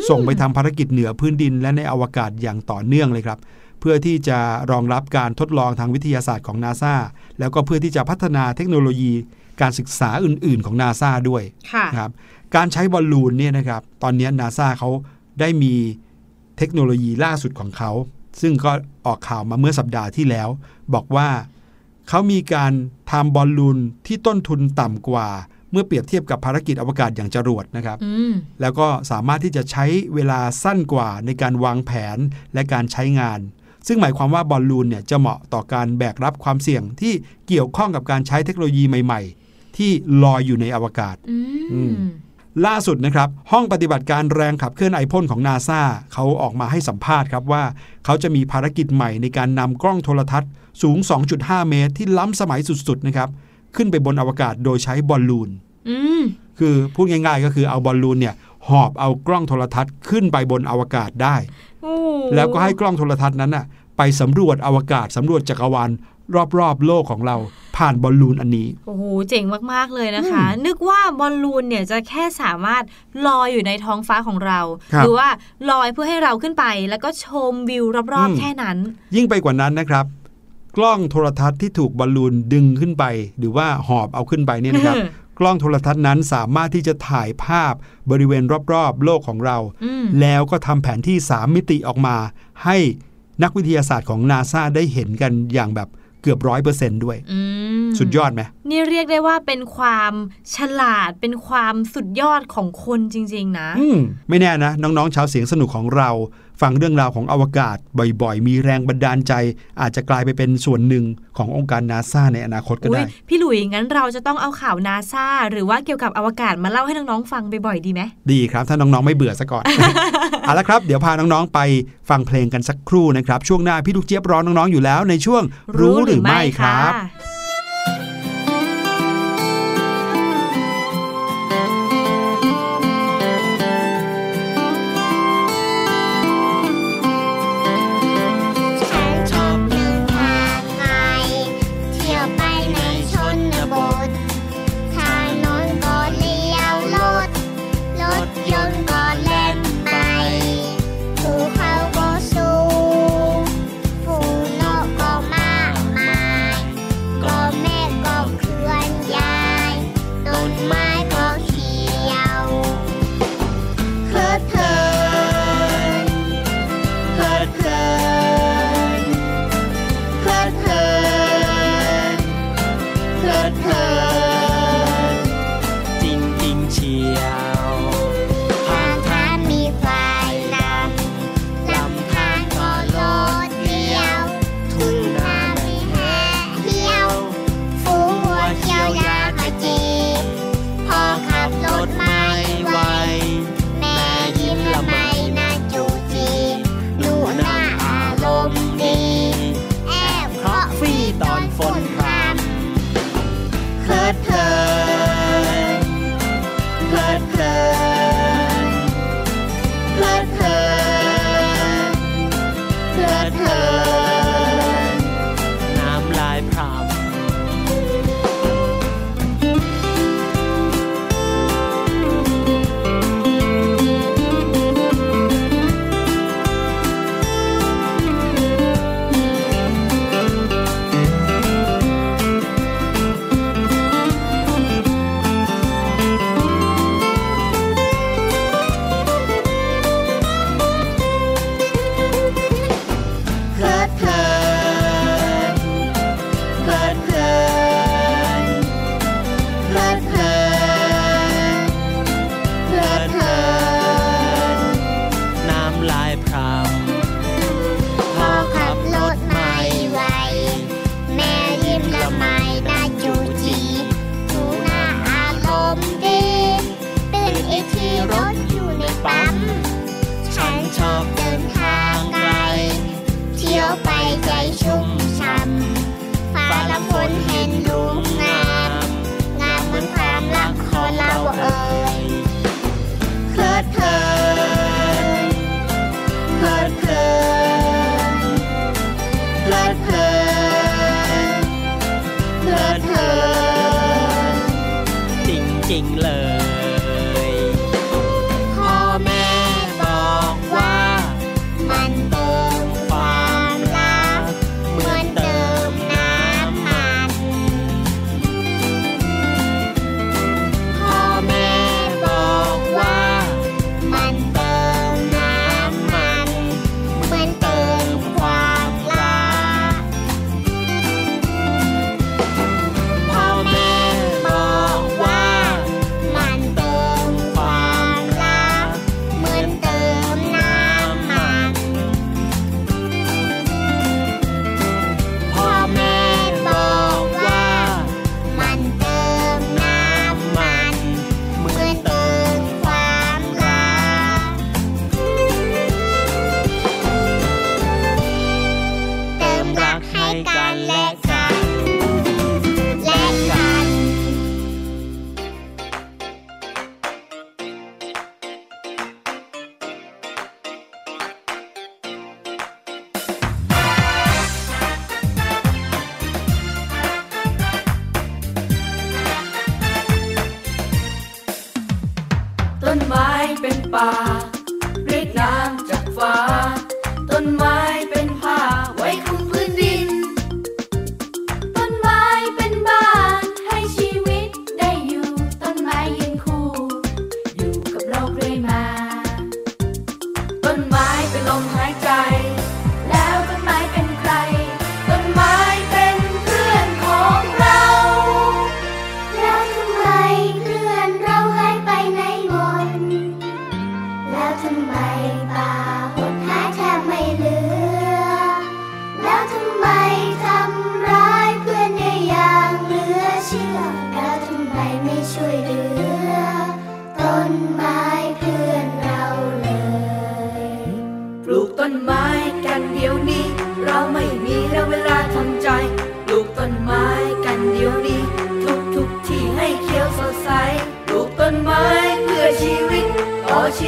ส่งไปทำภารกิจเหนือพื้นดินและในอวกาศอย่างต่อเนื่องเลยครับ เพื่อที่จะรองรับการทดลองทางวิทยาศาสตร์ของนาซาแล้วก็เพื่อที่จะพัฒนาเทคโนโลยีการศึกษาอื่น ๆ ของนาซาด้วยค่ะนะครับการใช้บอลลูนเนี่ยนะครับตอนนี้นาซาเขาได้มีเทคโนโลยีล่าสุดของเขา ซึ่งก็ออกข่าวมาเมื่อสัปดาห์ที่แล้ว บอกว่าเขามีการทำบอลลูนที่ต้นทุนต่ำกว่า เมื่อเปรียบเทียบกับภารกิจอวกาศอย่างจรวดนะครับอืมแล้วก็สามารถที่จะใช้เวลาสั้นกว่าในการวางแผนและการใช้งาน ซึ่งหมายความว่าบอลลูนเนี่ยจะเหมาะต่อการแบกรับความเสี่ยงที่เกี่ยวข้องกับการใช้เทคโนโลยีใหม่ ๆ ที่ลอยอยู่ในอวกาศอือืมมล่าสุดนะครับ ห้องปฏิบัติการแรงขับเคลื่อนไอพ่นของนาซาเขาออกมาให้สัมภาษณ์ครับว่า เขาจะมีภารกิจใหม่ในการนำกล้องโทรทัศน์สูง 2.5 เมตรที่ล้ำสมัยสุดๆนะครับ ขึ้นไปบนอวกาศโดยใช้บอลลูนอืมคือพูดง่ายๆ ก็คือเอาบอลลูนเนี่ยหอบเอากล้องโทรทัศน์ขึ้นไปบนอวกาศได้โอ้แล้วก็ให้กล้องโทรทัศน์นั้นน่ะไปสำรวจอวกาศสำรวจจักรวาลรอบๆ โลกของเราผ่านบอลลูนอันนี้ โอ้โห เจ๋งมาก ๆ เลยนะคะ นึกว่าบอลลูนเนี่ยจะแค่สามารถลอยอยู่ในท้องฟ้าของเราครับหรือว่าลอยเพื่อให้เราขึ้นไป แล้วก็ชมวิวรอบอืมๆแค่นั้น ยิ่งไปกว่านั้นนะครับ กล้องโทรทัศน์ที่ถูกบอลลูนดึงขึ้นไป หรือว่าหอบเอาขึ้นไปเนี่ยนะครับ กล้องโทรทัศน์นั้นสามารถที่จะถ่ายภาพบริเวณรอบๆ โลกของเราอืมแล้วก็ทำแผนที่ 3 มิติออกมา ให้นักวิทยาศาสตร์ของนาซาได้เห็นกันอย่างแบบเกือบร้อยเปอร์เซนด้วยอืมสุดยอดไหม นี่เรียกได้ว่าเป็นความฉลาดเป็นความสุดยอดของคนจริง ๆ นะ อืม ไม่แน่นะ น้อง ๆ ชาวเสียงสนุกของเรา ฟังเรื่องราวของอวกาศบ่อยๆ มีแรงบันดาลใจ อาจจะกลายไปเป็นส่วนหนึ่งขององค์การนาซาในอนาคตก็อุ๊ยได้ พี่หลุยงั้นเราจะต้องเอาข่าวนาซาหรือว่าเกี่ยวกับอวกาศมาเล่าให้น้องๆฟังบ่อยๆดีไหมดีครับ ถ้าน้องๆไม่เบื่อซะก่อนเอาละครับเดี๋ยวพาน้องๆไปฟังเพลงกันสักครู่นะครับ ช่วงหน้าพี่ลูกเจี๊ยบรอน้องๆอยู่แล้วในช่วงรู้หรือไม่ครับ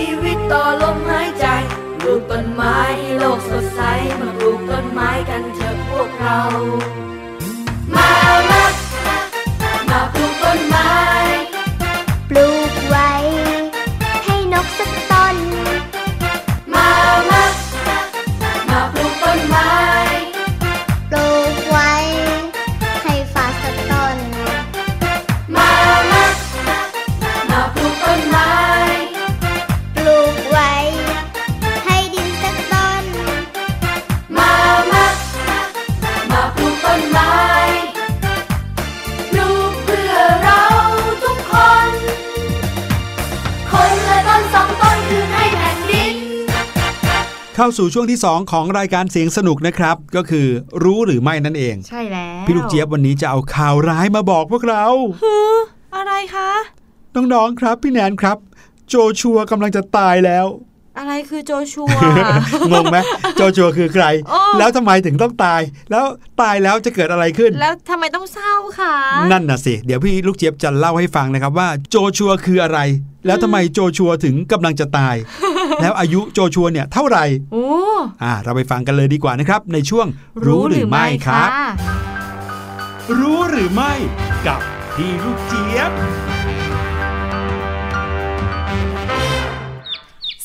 ชีวิตต่อลมหายใจปลูกต้นไม้โลกสดใสมาปลูกต้นไม้กันเถอะพวกเรา สู่ช่วงที่ 2 ของรายการเสียงสนุกนะครับ ก็คือรู้หรือไม่นั่นเอง ใช่แล้วพี่ลูกเจี๊ยบวันนี้จะเอาข่าวร้ายมาบอกพวกเราฮืออะไรคะ น้องๆครับพี่แนนครับ โจชัวกำลังจะตายแล้วอะไรคือโจชัว งงไหมโจชัวคือใครโอ้แล้วทำไมถึงต้องตาย แล้วตายแล้วจะเกิดอะไรขึ้น แล้วทำไมต้องเศร้าคะ นั่นน่ะสิ เดี๋ยวพี่ลูกเจี๊ยบจะเล่าให้ฟังนะครับว่าโจชัวคืออะไร แล้วทำไมโจชัวถึงกำลังจะตาย แล้วอายุโจชัวเนี่ยเท่าไหร่โอ้อ่าเราไปฟังกันเลยดีกว่านะครับ ในช่วงรู้หรือไม่ครับะรู้หรือไม่กับพี่ลูกเจี๊ยบ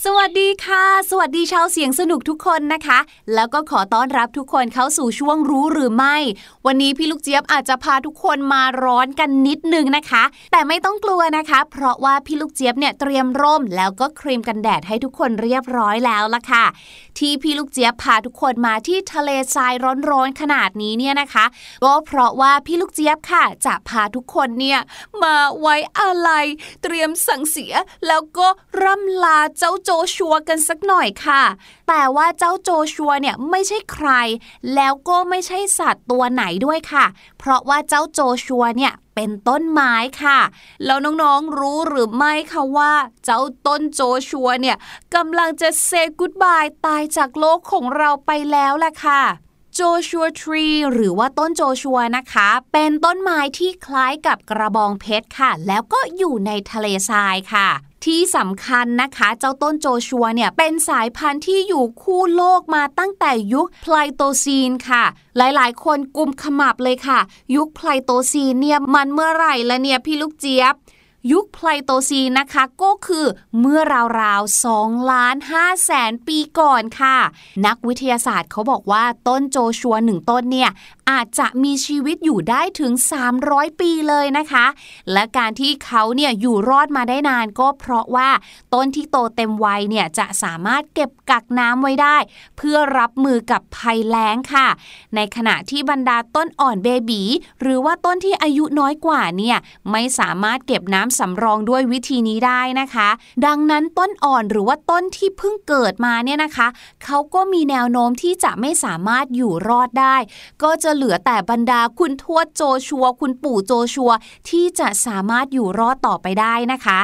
สวัสดีค่ะ สวัสดีชาวเสียงสนุกทุกคนนะคะ แล้วก็ขอต้อนรับทุกคนเข้าสู่ช่วงรู้หรือไม่ วันนี้พี่ลูกเจี๊ยบอาจจะพาทุกคนมาร้อนกันนิดนึงนะคะ แต่ไม่ต้องกลัวนะคะ เพราะว่าพี่ลูกเจี๊ยบเนี่ยเตรียมร่ม แล้วก็ครีมกันแดดให้ทุกคนเรียบร้อยแล้วละค่ะ ที่พี่ลูกเจี๊ยบพาทุกคนมาที่ทะเลทรายร้อนๆขนาดนี้เนี่ยนะคะก็เพราะว่าพี่ลูกเจี๊ยบค่ะ จะพาทุกคนเนี่ยมาไว้อาลัยเตรียมสั่งเสียแล้วก็ร่ำลาเจ้าโจชัวกันสักหน่อยค่ะ แต่ว่าเจ้าโจชัวเนี่ยไม่ใช่ใคร แล้วก็ไม่ใช่สัตว์ตัวไหนด้วยค่ะ เพราะว่าเจ้าโจชัวเนี่ยเป็นต้นไม้ค่ะ แล้วน้องๆรู้หรือไม่คะว่า เจ้าต้นโจชัวเนี่ยกำลังจะเซกูดบายตายจากโลกของเราไปแล้วแหละค่ะโจชัวทรีหรือว่าต้นโจชัวนะคะ เป็นต้นไม้ที่คล้ายกับกระบองเพชรค่ะ แล้วก็อยู่ในทะเลทรายค่ะ ที่สำคัญนะคะ เจ้าต้นโจชัวเนี่ยเป็นสายพันธุ์ที่อยู่คู่โลกมาตั้งแต่ยุคไพลโตซีนค่ะ หลายๆ คนกุมขมับเลยค่ะ ยุคไพลสโตซีนเนี่ยมันเมื่อไหร่ละเนี่ยพี่ลูกเจี๊ยบยุคไพลสโตซีนนะคะก็คือเมื่อราวๆ2ล้าน5แสนปีก่อนค่ะ นักวิทยาศาสตร์เขาบอกว่าต้นโจชัวหนึ่งต้นเนี่ย อาจจะมีชีวิตอยู่ได้ถึง 300 ปีเลยนะคะ และการที่เขาเนี่ยอยู่รอดมาได้นานก็เพราะว่าต้นที่โตเต็มวัยเนี่ยจะสามารถเก็บกักน้ำไว้ได้ เพื่อรับมือกับภัยแล้งค่ะ ในขณะที่บรรดาต้นอ่อนเบบีหรือว่าต้นที่อายุน้อยกว่าเนี่ยไม่สามารถเก็บน้ำสำรองด้วยวิธีนี้ได้นะคะ ดังนั้นต้นอ่อนหรือว่าต้นที่เพิ่งเกิดมาเนี่ยนะคะ เขาก็มีแนวโน้มที่จะไม่สามารถอยู่รอดได้ ก็จะเหลือแต่บรรดาคุณทวดโจชัว คุณปู่โจชัว ที่จะสามารถอยู่รอดต่อไปได้นะคะ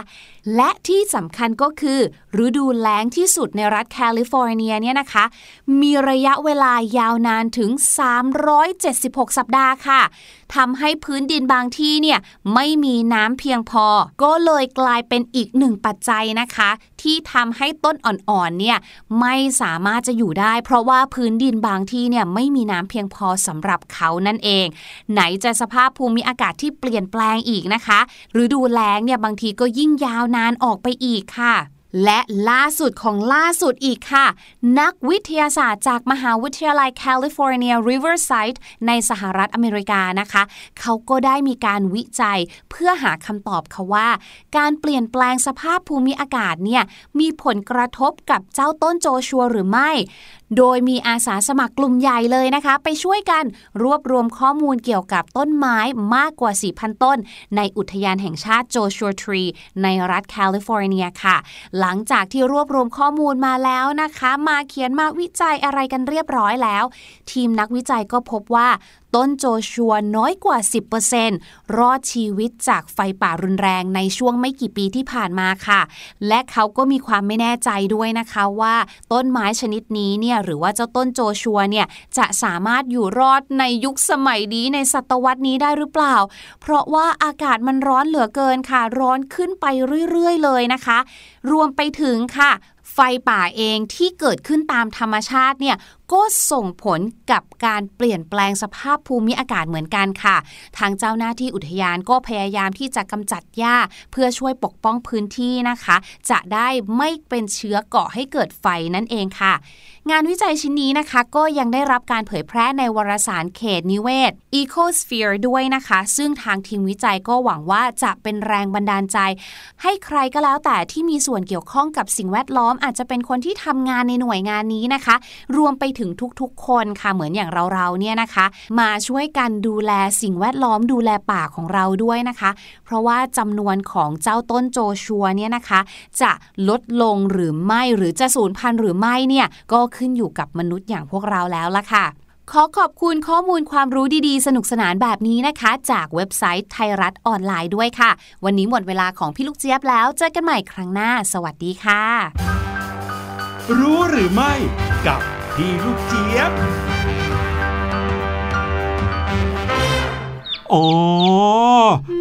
และที่สำคัญก็คือ ฤดูแล้งที่สุดในรัฐแคลิฟอร์เนียเนี่ยนะคะ มีระยะเวลายาวนานถึง 376 สัปดาห์ค่ะทำให้พื้นดินบางที่เนี่ยไม่มีน้ำเพียงพอ ก็เลยกลายเป็นอีกหนึ่งปัจจัยนะคะ ที่ทำให้ต้นอ่อนๆเนี่ยไม่สามารถจะอยู่ได้ เพราะว่าพื้นดินบางที่เนี่ยไม่มีน้ำเพียงพอสำหรับเขานั่นเอง ไหนจะสภาพภูมิอากาศที่เปลี่ยนแปลงอีกนะคะหรือดูแล้งเนี่ยบางทีก็ยิ่งยาววนานออกไปอีกค่ะ และล่าสุดของล่าสุดอีกค่ะ นักวิทยาศาสตร์จากมหาวิทยาลัยแคลิฟอร์เนียริเวอร์ไซด์ในสหรัฐอเมริกานะคะ เขาก็ได้มีการวิจัยเพื่อหาคำตอบค่ะว่า การเปลี่ยนแปลงสภาพภูมิอากาศเนี่ยมีผลกระทบกับเจ้าต้นโจชัวหรือไม่ โดยมีอาสาสมัครกลุ่มใหญ่เลยนะคะ ไปช่วยกันรวบรวมข้อมูลเกี่ยวกับต้นไม้มากกว่า 4,000 ต้น ในอุทยานแห่งชาติโจชัวทรีในรัฐแคลิฟอร์เนียค่ะ หลังจากที่รวบรวมข้อมูลมาแล้วนะคะ มาเขียนมาวิจัยอะไรกันเรียบร้อยแล้ว ทีมนักวิจัยก็พบว่า ต้นโจชัวน้อยกว่า 10%รอดชีวิตจากไฟป่ารุนแรงในช่วงไม่กี่ปีที่ผ่านมาค่ะ และเขาก็มีความไม่แน่ใจด้วยนะคะว่าต้นไม้ชนิดนี้เนี่ยหรือว่าเจ้าต้นโจชัวเนี่ยจะสามารถอยู่รอดในยุคสมัยนี้ในศตวรรษนี้ได้หรือเปล่า เพราะว่าอากาศมันร้อนเหลือเกินค่ะ ร้อนขึ้นไปเรื่อยๆ เลยนะคะ รวมไปถึงค่ะไฟป่าเองที่เกิดขึ้นตามธรรมชาติเนี่ย ก็ส่งผลกับการเปลี่ยนแปลงสภาพภูมิอากาศเหมือนกันค่ะ ทางเจ้าหน้าที่อุทยานก็พยายามที่จะกำจัดหญ้า เพื่อช่วยปกป้องพื้นที่นะคะ จะได้ไม่เป็นเชื้อเกาะให้เกิดไฟนั่นเองค่ะ งานวิจัยชิ้นนี้นะคะ ก็ยังได้รับการเผยแพร่ในวารสารเขตนิเวศ Ecosphere ด้วยนะคะ ซึ่งทางทีมวิจัยก็หวังว่าจะเป็นแรงบันดาลใจ ให้ใครก็แล้วแต่ที่มีส่วนเกี่ยวข้องกับสิ่งแวดล้อมอาจจะเป็นคนที่ทำงานในหน่วยงานนี้นะคะ รวมไปถึงถึงทุกๆ คนค่ะเหมือนอย่างเราๆเนี่ยนะคะ มาช่วยกันดูแลสิ่งแวดล้อมดูแลป่าของเราด้วยนะคะ เพราะว่าจำนวนของเจ้าต้นโจชัวเนี่ยนะคะ จะลดลงหรือไม่หรือจะสูญพันธุ์หรือไม่เนี่ยก็ขึ้นอยู่กับมนุษย์อย่างพวกเราแล้วล่ะค่ะขอขอบคุณข้อมูลความรู้ดีๆ สนุกสนานแบบนี้นะคะ จากเว็บไซต์ไทยรัฐออนไลน์ด้วยค่ะ วันนี้หมดเวลาของพี่ลูกเจี๊ยบแล้ว เจอกันใหม่ครั้งหน้า สวัสดีค่ะ รู้หรือไม่กับ พี่ลูกเจี๊ยบ อ๋อ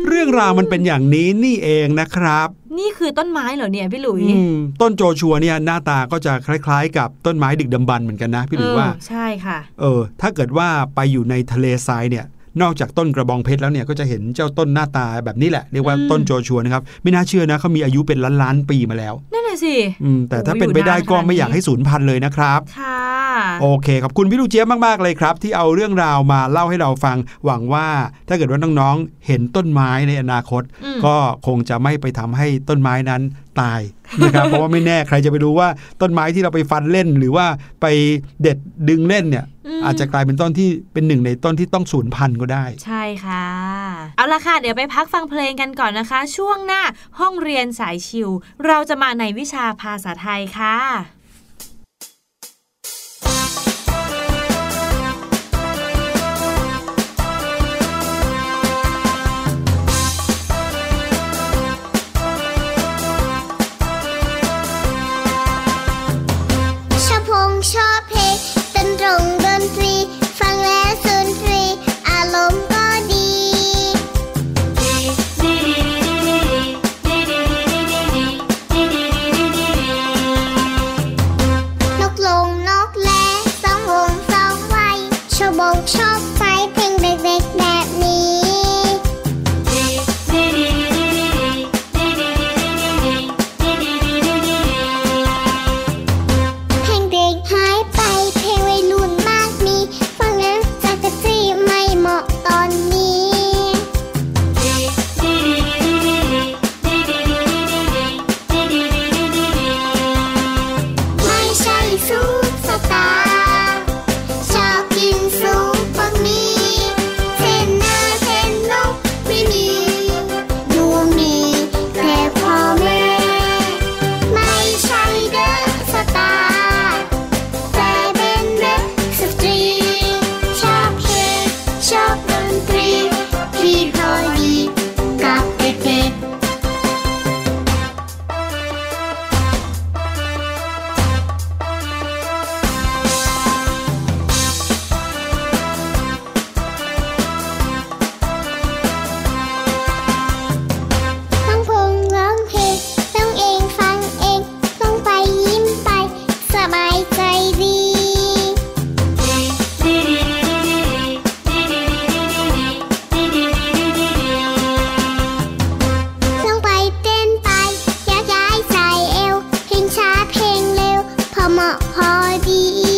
เรื่องราวมันเป็นอย่างนี้นี่เองนะครับ นี่คือต้นไม้เหรอเนี่ยพี่หลุย อืมต้นโจชัวเนี่ยหน้าตาก็จะคล้ายๆ กับต้นไม้ดึกดำบรรพ์เหมือนกันนะพี่หลุยว่าเออใช่ค่ะ เออ ถ้าเกิดว่าไปอยู่ในทะเลทรายเนี่ย นอกจากต้นกระบองเพชรแล้วเนี่ยก็จะเห็นเจ้าต้นหน้าตาแบบนี้แหละเรียกว่าอืมต้นโจชัวนะครับไม่น่าเชื่อนะเขามีอายุเป็นล้านล้านๆปีมาแล้วนั่นน่ะสิอืมแต่ถ้าโอ้เป็นไปได้อยู่นานก็ขนาดไม่อยากนี้ให้สูญพันธุ์เลยนะครับค่ะโอเคขอบคุณพี่ลูกเจี๊ยบมากๆเลยครับ ที่เอาเรื่องราวมาเล่าให้เราฟัง หวังว่าถ้าเกิดว่าน้องๆเห็นต้นไม้ในอนาคตอืมก็คงจะไม่ไปทำให้ต้นไม้นั้น ตายนะครับ เพราะว่าไม่แน่ใครจะไปรู้ว่าต้นไม้ที่เราไปฟันเล่น หรือว่าไปเด็ดดึงเล่นเนี่ยมอาจจะกลายเป็นต้นที่เป็นหนึ่งในต้นที่ต้องสูญพันธุ์ก็ได้ ใช่ค่ะ เอาละค่ะ เดี๋ยวไปพักฟังเพลงกันก่อนนะคะ ช่วงหน้าห้องเรียนสายชิว เราจะมาในวิชาภาษาไทยค่ะ พอดี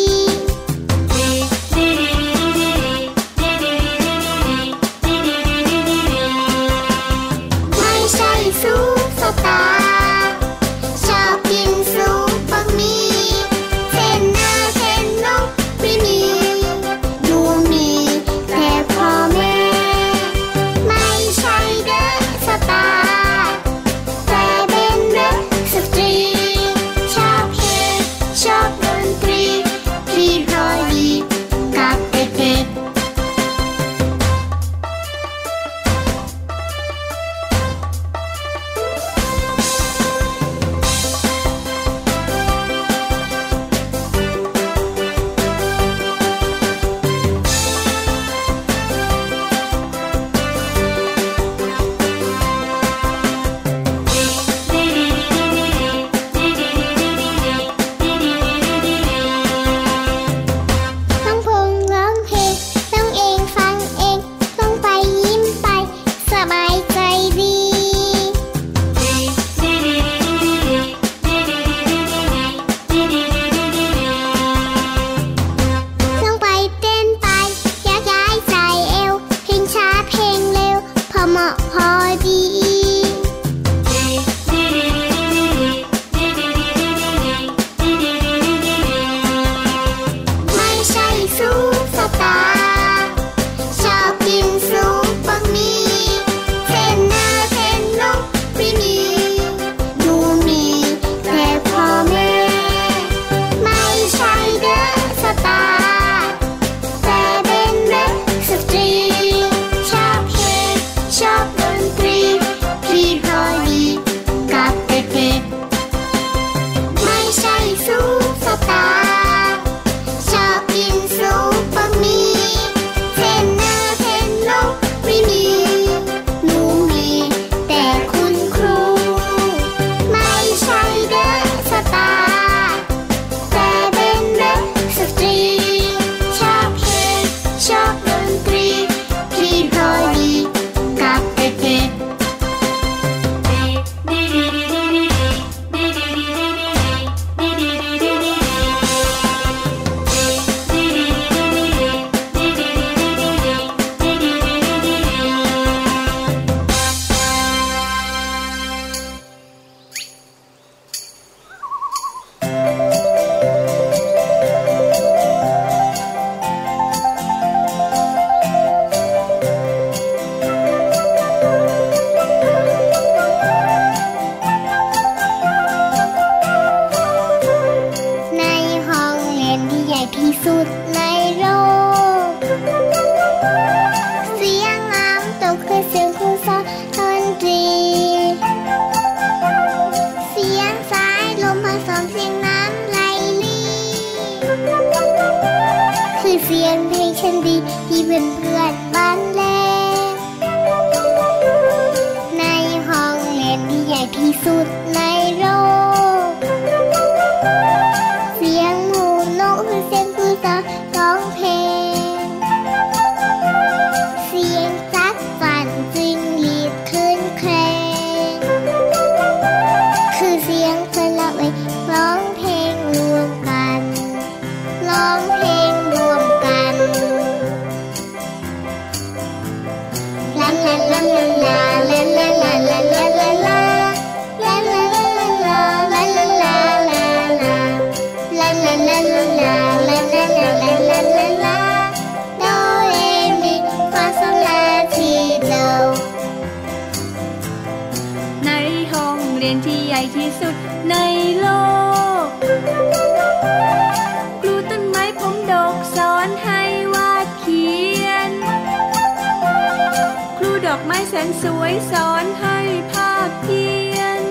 นสวยสอนให้ภาคเพียน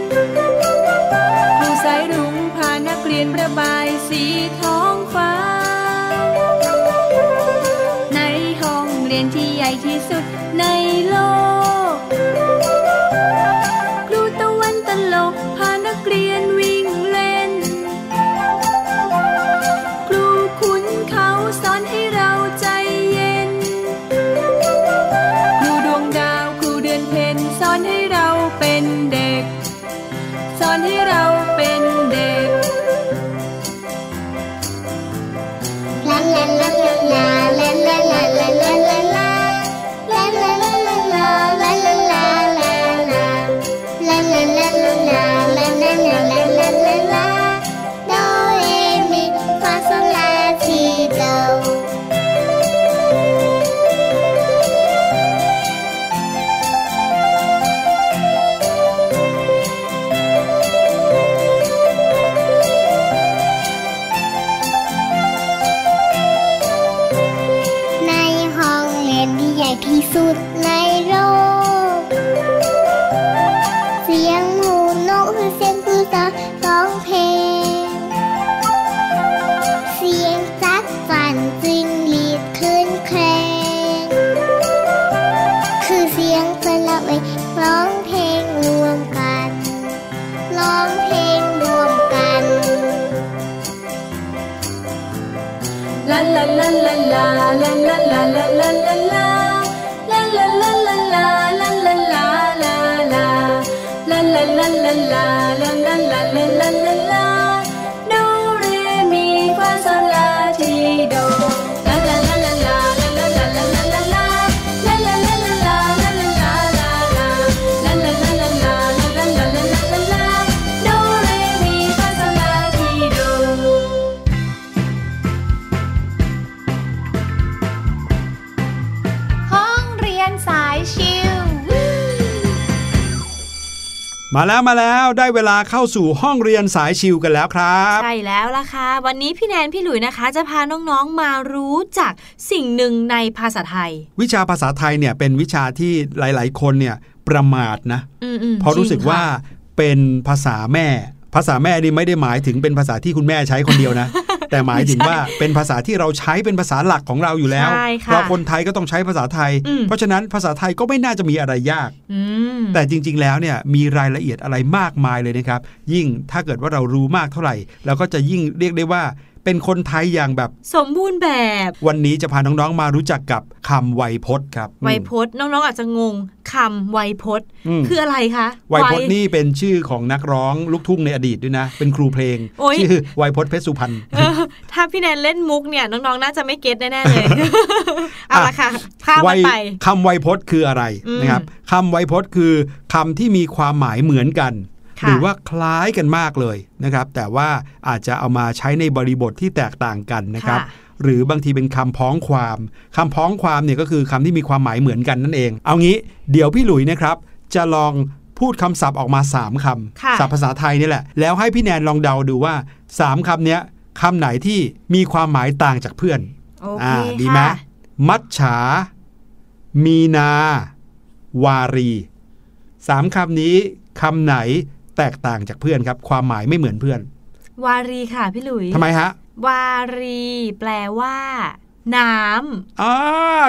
ผู้สายรุ้งพานักเรียนประบายสีท้องฟ้า ในห้องเรียนที่ใหญ่ที่สุด แล้วมาแล้วได้เวลาเข้าสู่ห้องเรียนสายชิวกันแล้วครับ ใช่แล้วล่ะค่ะ วันนี้พี่แนนพี่หลุยนะคะ จะพาน้องๆมารู้จักสิ่งหนึ่งในภาษาไทย วิชาภาษาไทยเนี่ยเป็นวิชาที่หลาย ๆ คนเนี่ยประมาทนะอืมอืมเพราะรู้สึกจงค่ะว่าเป็นภาษาแม่ ภาษาแม่นี่ไม่ได้หมายถึงเป็นภาษาที่คุณแม่ใช้คนเดียวนะ แต่หมายถึงว่าเป็นภาษาที่เราใช้เป็นภาษาหลักของเราอยู่แล้วใช่ค่ะเราคนไทยก็ต้องใช้ภาษาไทยอืมเพราะฉะนั้นภาษาไทยก็ไม่น่าจะมีอะไรยากอืมแต่จริง ๆ แล้วเนี่ยมีรายละเอียดอะไรมากมายเลยนะครับ ยิ่งถ้าเกิดว่าเรารู้มากเท่าไหร่เราก็จะยิ่งเรียกได้ว่า เป็นคนไทยอย่างแบบ สมบูรณ์แบบ วันนี้จะพาน้องๆมารู้จักกับคำไวยพจน์ครับไวยพจน์น้องๆอาจจะงงคำไวยพจน์อืมคืออะไรคะไวยพจน์นี่เป็นชื่อของนักร้องลูกทุ่งในอดีตด้วยนะ เป็นครูเพลงโอ๊ยชื่อไวยพจน์เพชรสุพรรณเออถ้าพี่แนนเล่นมุกเนี่ยน้องๆน่าจะไม่เก็ตแน่ๆเลยเอาละค่ะข้ามไวมันไปคำไวยพจน์คืออะไรอืมนะครับคำไวยพจน์คือคำที่มีความหมายเหมือนกันค่ะ หรือว่าคล้ายกันมากเลยนะครับ แต่ว่าอาจจะเอามาใช้ในบริบทที่แตกต่างกันนะครับค่ะหรือบางทีเป็นคำพ้องความคำพ้องความเนี่ยก็คือคำที่มีความหมายเหมือนกันนั่นเอง เอางี้เดี๋ยวพี่หลุยนะครับ จะลองพูดคำศัพท์ออกมา 3คค่ะำศัพท์ภาษาไทยนี่แหละ แล้วให้พี่แนนลองเดาดูว่า 3คำเนี้ยคำไหนที่มีความหมายต่างจากเพื่อนโอเคอ่าดีไหมค่ะมัจฉา มีนา วารี สามคำนี้คำไหน แตกต่างจากเพื่อนครับ ความหมายไม่เหมือนเพื่อน วารีค่ะพี่หลุยทำไมฮะ วารี แปลว่า น้อ่า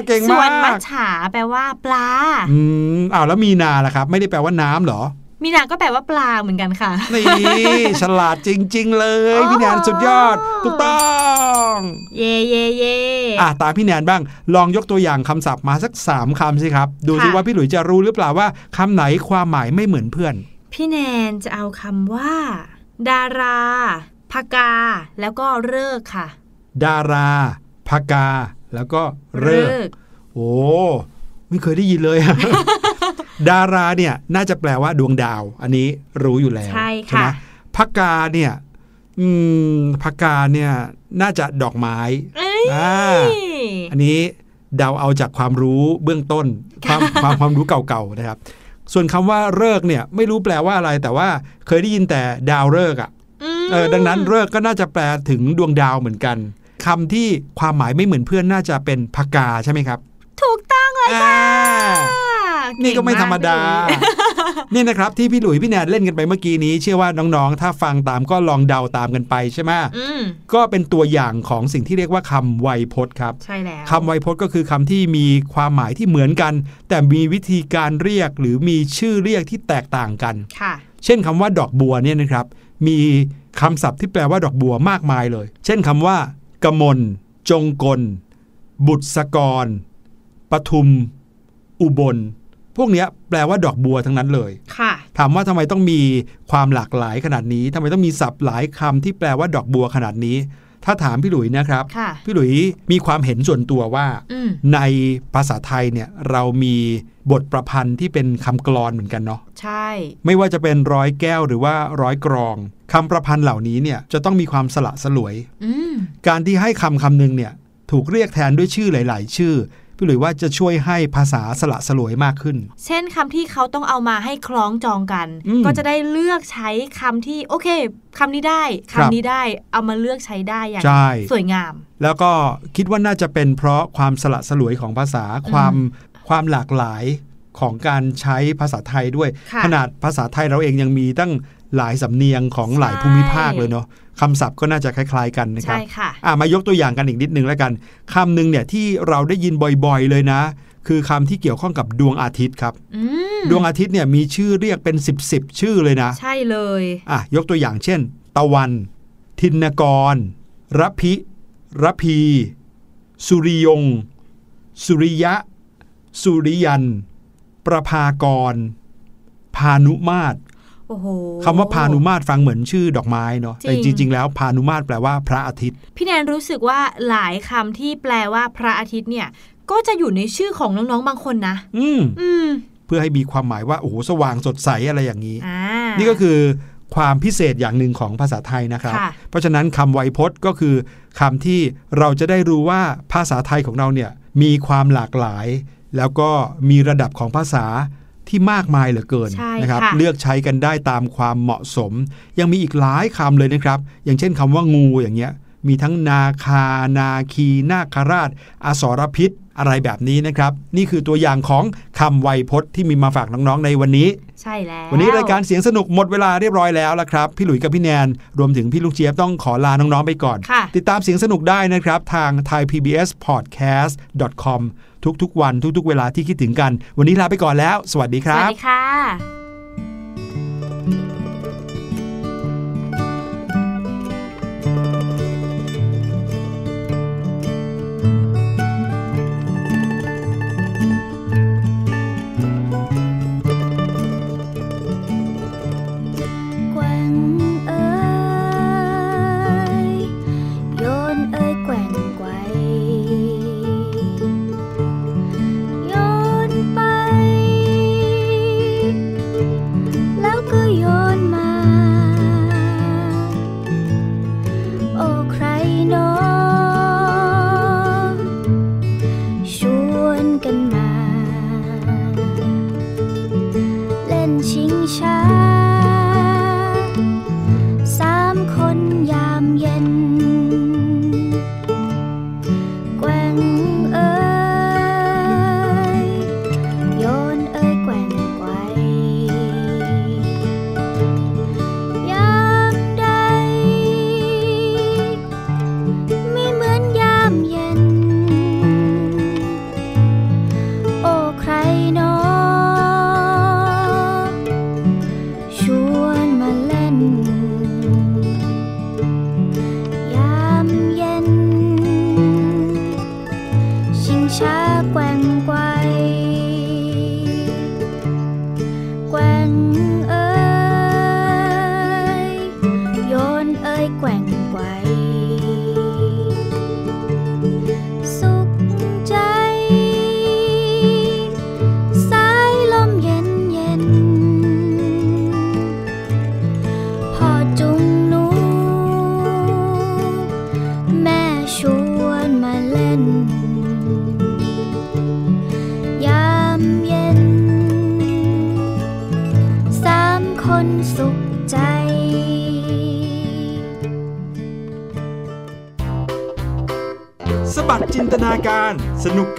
เก่งำส่วมานมัจกฉาแปลว่าปลา อืมอ้าวแล้วมีนาล่ะครับ ไม่ได้แปลว่าน้ำเหรอมีนาก็แปลว่าปลาเหมือนกันค่ะ นี่ฉลาดจริง ๆ เลยพี่แนนสุดยอดถูกต้อง เย่เย่เย่อะตามพี่แนนบ้าง ลองยกตัวอย่างคำศัพท์มาสักสามคำสิครับ ดูสิค่ะว่าพี่หลุยจะรู้หรือเปล่าว่าคำไหนความหมายไม่เหมือนเพื่อน พี่แนนจะเอาคำว่า ดาราพกา แล้วก็เลิกษ์ค่ะ ดาราพกา แล้วก็เริกกษ์โอ้ไม่เคยได้ยินเลย ดาราเนี่ยน่าจะแปลว่าดวงดาว อันนี้รู้อยู่แล้วใช่ไหมค่ะพักกาเนี่ยอืมพักกาเนี่ยน่าจะดอกไม้เอ้ยอ่าอันนี้เดาเอาจากความรู้เบื้องต้น ความความความรู้เก่าๆนะครับ ส่วนคำว่าเลิกษ์เนี่ยไม่รู้แปลว่าอะไร แต่ว่าเคยได้ยินแต่ดาวเลิกษ์อะมเออดังนั้นเลิกษ์ก็น่าจะแปลถึงดวงดาวเหมือนกันคำที่ความหมายไม่เหมือนเพื่อนน่าจะเป็นพักกาใช่ไหมครับ ถูกต้องเลยอ่าค่ะนี่ก็ไม่ธรรมดาเก่งกพี่หลุย นี่นะครับที่พี่หลุยพี่แนนเล่นกันไปเมื่อกี้นี้เชื่อว่าน้องๆ ถ้าฟังตามก็ลองเดาตามกันไปใช่ไหมอืมก็เป็นตัวอย่างของสิ่งที่เรียกว่าคำไวยพจน์ครับใช่แล้วคำไวยพจน์ก็คือคำที่มีความหมายที่เหมือนกัน แต่มีวิธีการเรียกหรือมีชื่อเรียกที่แตกต่างกันค่ะเช่นคำว่าดอกบัวเนี่ยนะครับ มีคำศัพท์ที่แปลว่าดอกบัวมากมายเลย เช่นคำว่ากมล จงกล บุตรสกรปทุม อุบล พวกเนี้ยแปลว่าดอกบัวทั้งนั้นเลยค่ะถามว่าทำไมต้องมีความหลากหลายขนาดนี้ทำไมต้องมีศัพท์หลายคำที่แปลว่าดอกบัวขนาดนี้ ถ้าถามพี่หลุยนะครับค่ะพี่หลุยมีความเห็นส่วนตัวว่าอืมในภาษาไทยเนี่ยเรามีบทประพันธ์ที่เป็นคำกลอนเหมือนกันเนาะ ใช่ ไม่ว่าจะเป็นร้อยแก้วหรือว่าร้อยกรองคำประพันธ์เหล่านี้เนี่ยจะต้องมีความสละสลวยอืมการที่ให้คำคำหนึ่งเนี่ยถูกเรียกแทนด้วยชื่อหลาย ๆ ชื่อ พี่หลุยว่าจะช่วยให้ภาษาสละสลวยมากขึ้น เช่นคำที่เขาต้องเอามาให้คล้องจองกันอืมก็จะได้เลือกใช้คำที่โอเคคำนี้ได้ครัคำบนี้ได้เอามาเลือกใช้ได้อย่างใช่สวยงาม แล้วก็คิดว่าน่าจะเป็นเพราะความสละสลวยของภาษาความความหลากหลายของการใช้ภาษาไทยด้วยค่ะขนาดภาษาไทยเราเองยังมีตั้งหลายสำเนียงของหลายภูมิภาคเลยเนาะ คำศัพท์ก็น่าจะคล้าย ๆ กันนะครัใช่บค่ะอะมายกตัวอย่างกันอีกนิดนึงแล้วกันคำหนึ่งเนี่ยที่เราได้ยินบ่อยๆเลยนะ คือคำที่เกี่ยวข้องกับดวงอาทิตย์ครับอืมดวงอาทิตย์เนี่ยมีชื่อเรียกเป็น 10บสชื่อเลยนะ ใช่เลยอะยกตัวอย่างเช่น ตะวัน ทินกรระพิระพี สุริยง สุริยะ สุริยัน ประภากร พานุมาตรโอ้โห คำว่าพานุมาตรฟังเหมือนชื่อดอกไม้เนาะแต่จจริงริง ๆ แล้วพานุมาตรแปลว่าพระอาทิตย์ พี่แนนรู้สึกว่าหลายคำที่แปลว่าพระอาทิตย์เนี่ย ก็จะอยู่ในชื่อของน้องๆบางคนนะ อืมอืมเพื่อให้มีความหมายว่าโอ้โหสว่างสดใสอะไรอย่างนี้อ่านี่ก็คือความพิเศษอย่างหนึ่งของภาษาไทยนะครับค่ะเพราะฉะนั้นคำไวยพจน์ก็คือคำที่เราจะได้รู้ว่าภาษาไทยของเราเนี่ยมีความหลากหลาย แล้วก็มีระดับของภาษา ที่มากมายเหลือเกินใช่นะครับค่ะเลือกใช้กันได้ตามความเหมาะสม ยังมีอีกหลายคำเลยนะครับ อย่างเช่นคำว่างูอย่างเงี้ยมีทั้งนาคา นาคี นาคราช อสรพิษ อะไรแบบนี้นะครับ นี่คือตัวอย่างของคำไวยพจน์ที่มีมาฝากน้องๆในวันนี้ ใช่แล้ว วันนี้รายการเสียงสนุกหมดเวลาเรียบร้อยแล้วละครับ พี่หลุยส์กับพี่แนน รวมถึงพี่ลูกเจี๊ยบต้องขอลาน้องๆไปก่อนค่ะติดตามเสียงสนุกได้นะครับ ทาง thaipbspodcast.com ทุกๆ วันทุกๆ เวลาที่คิดถึงกัน วันนี้ลาไปก่อนแล้ว สวัสดีครับ สวัสดีค่ะ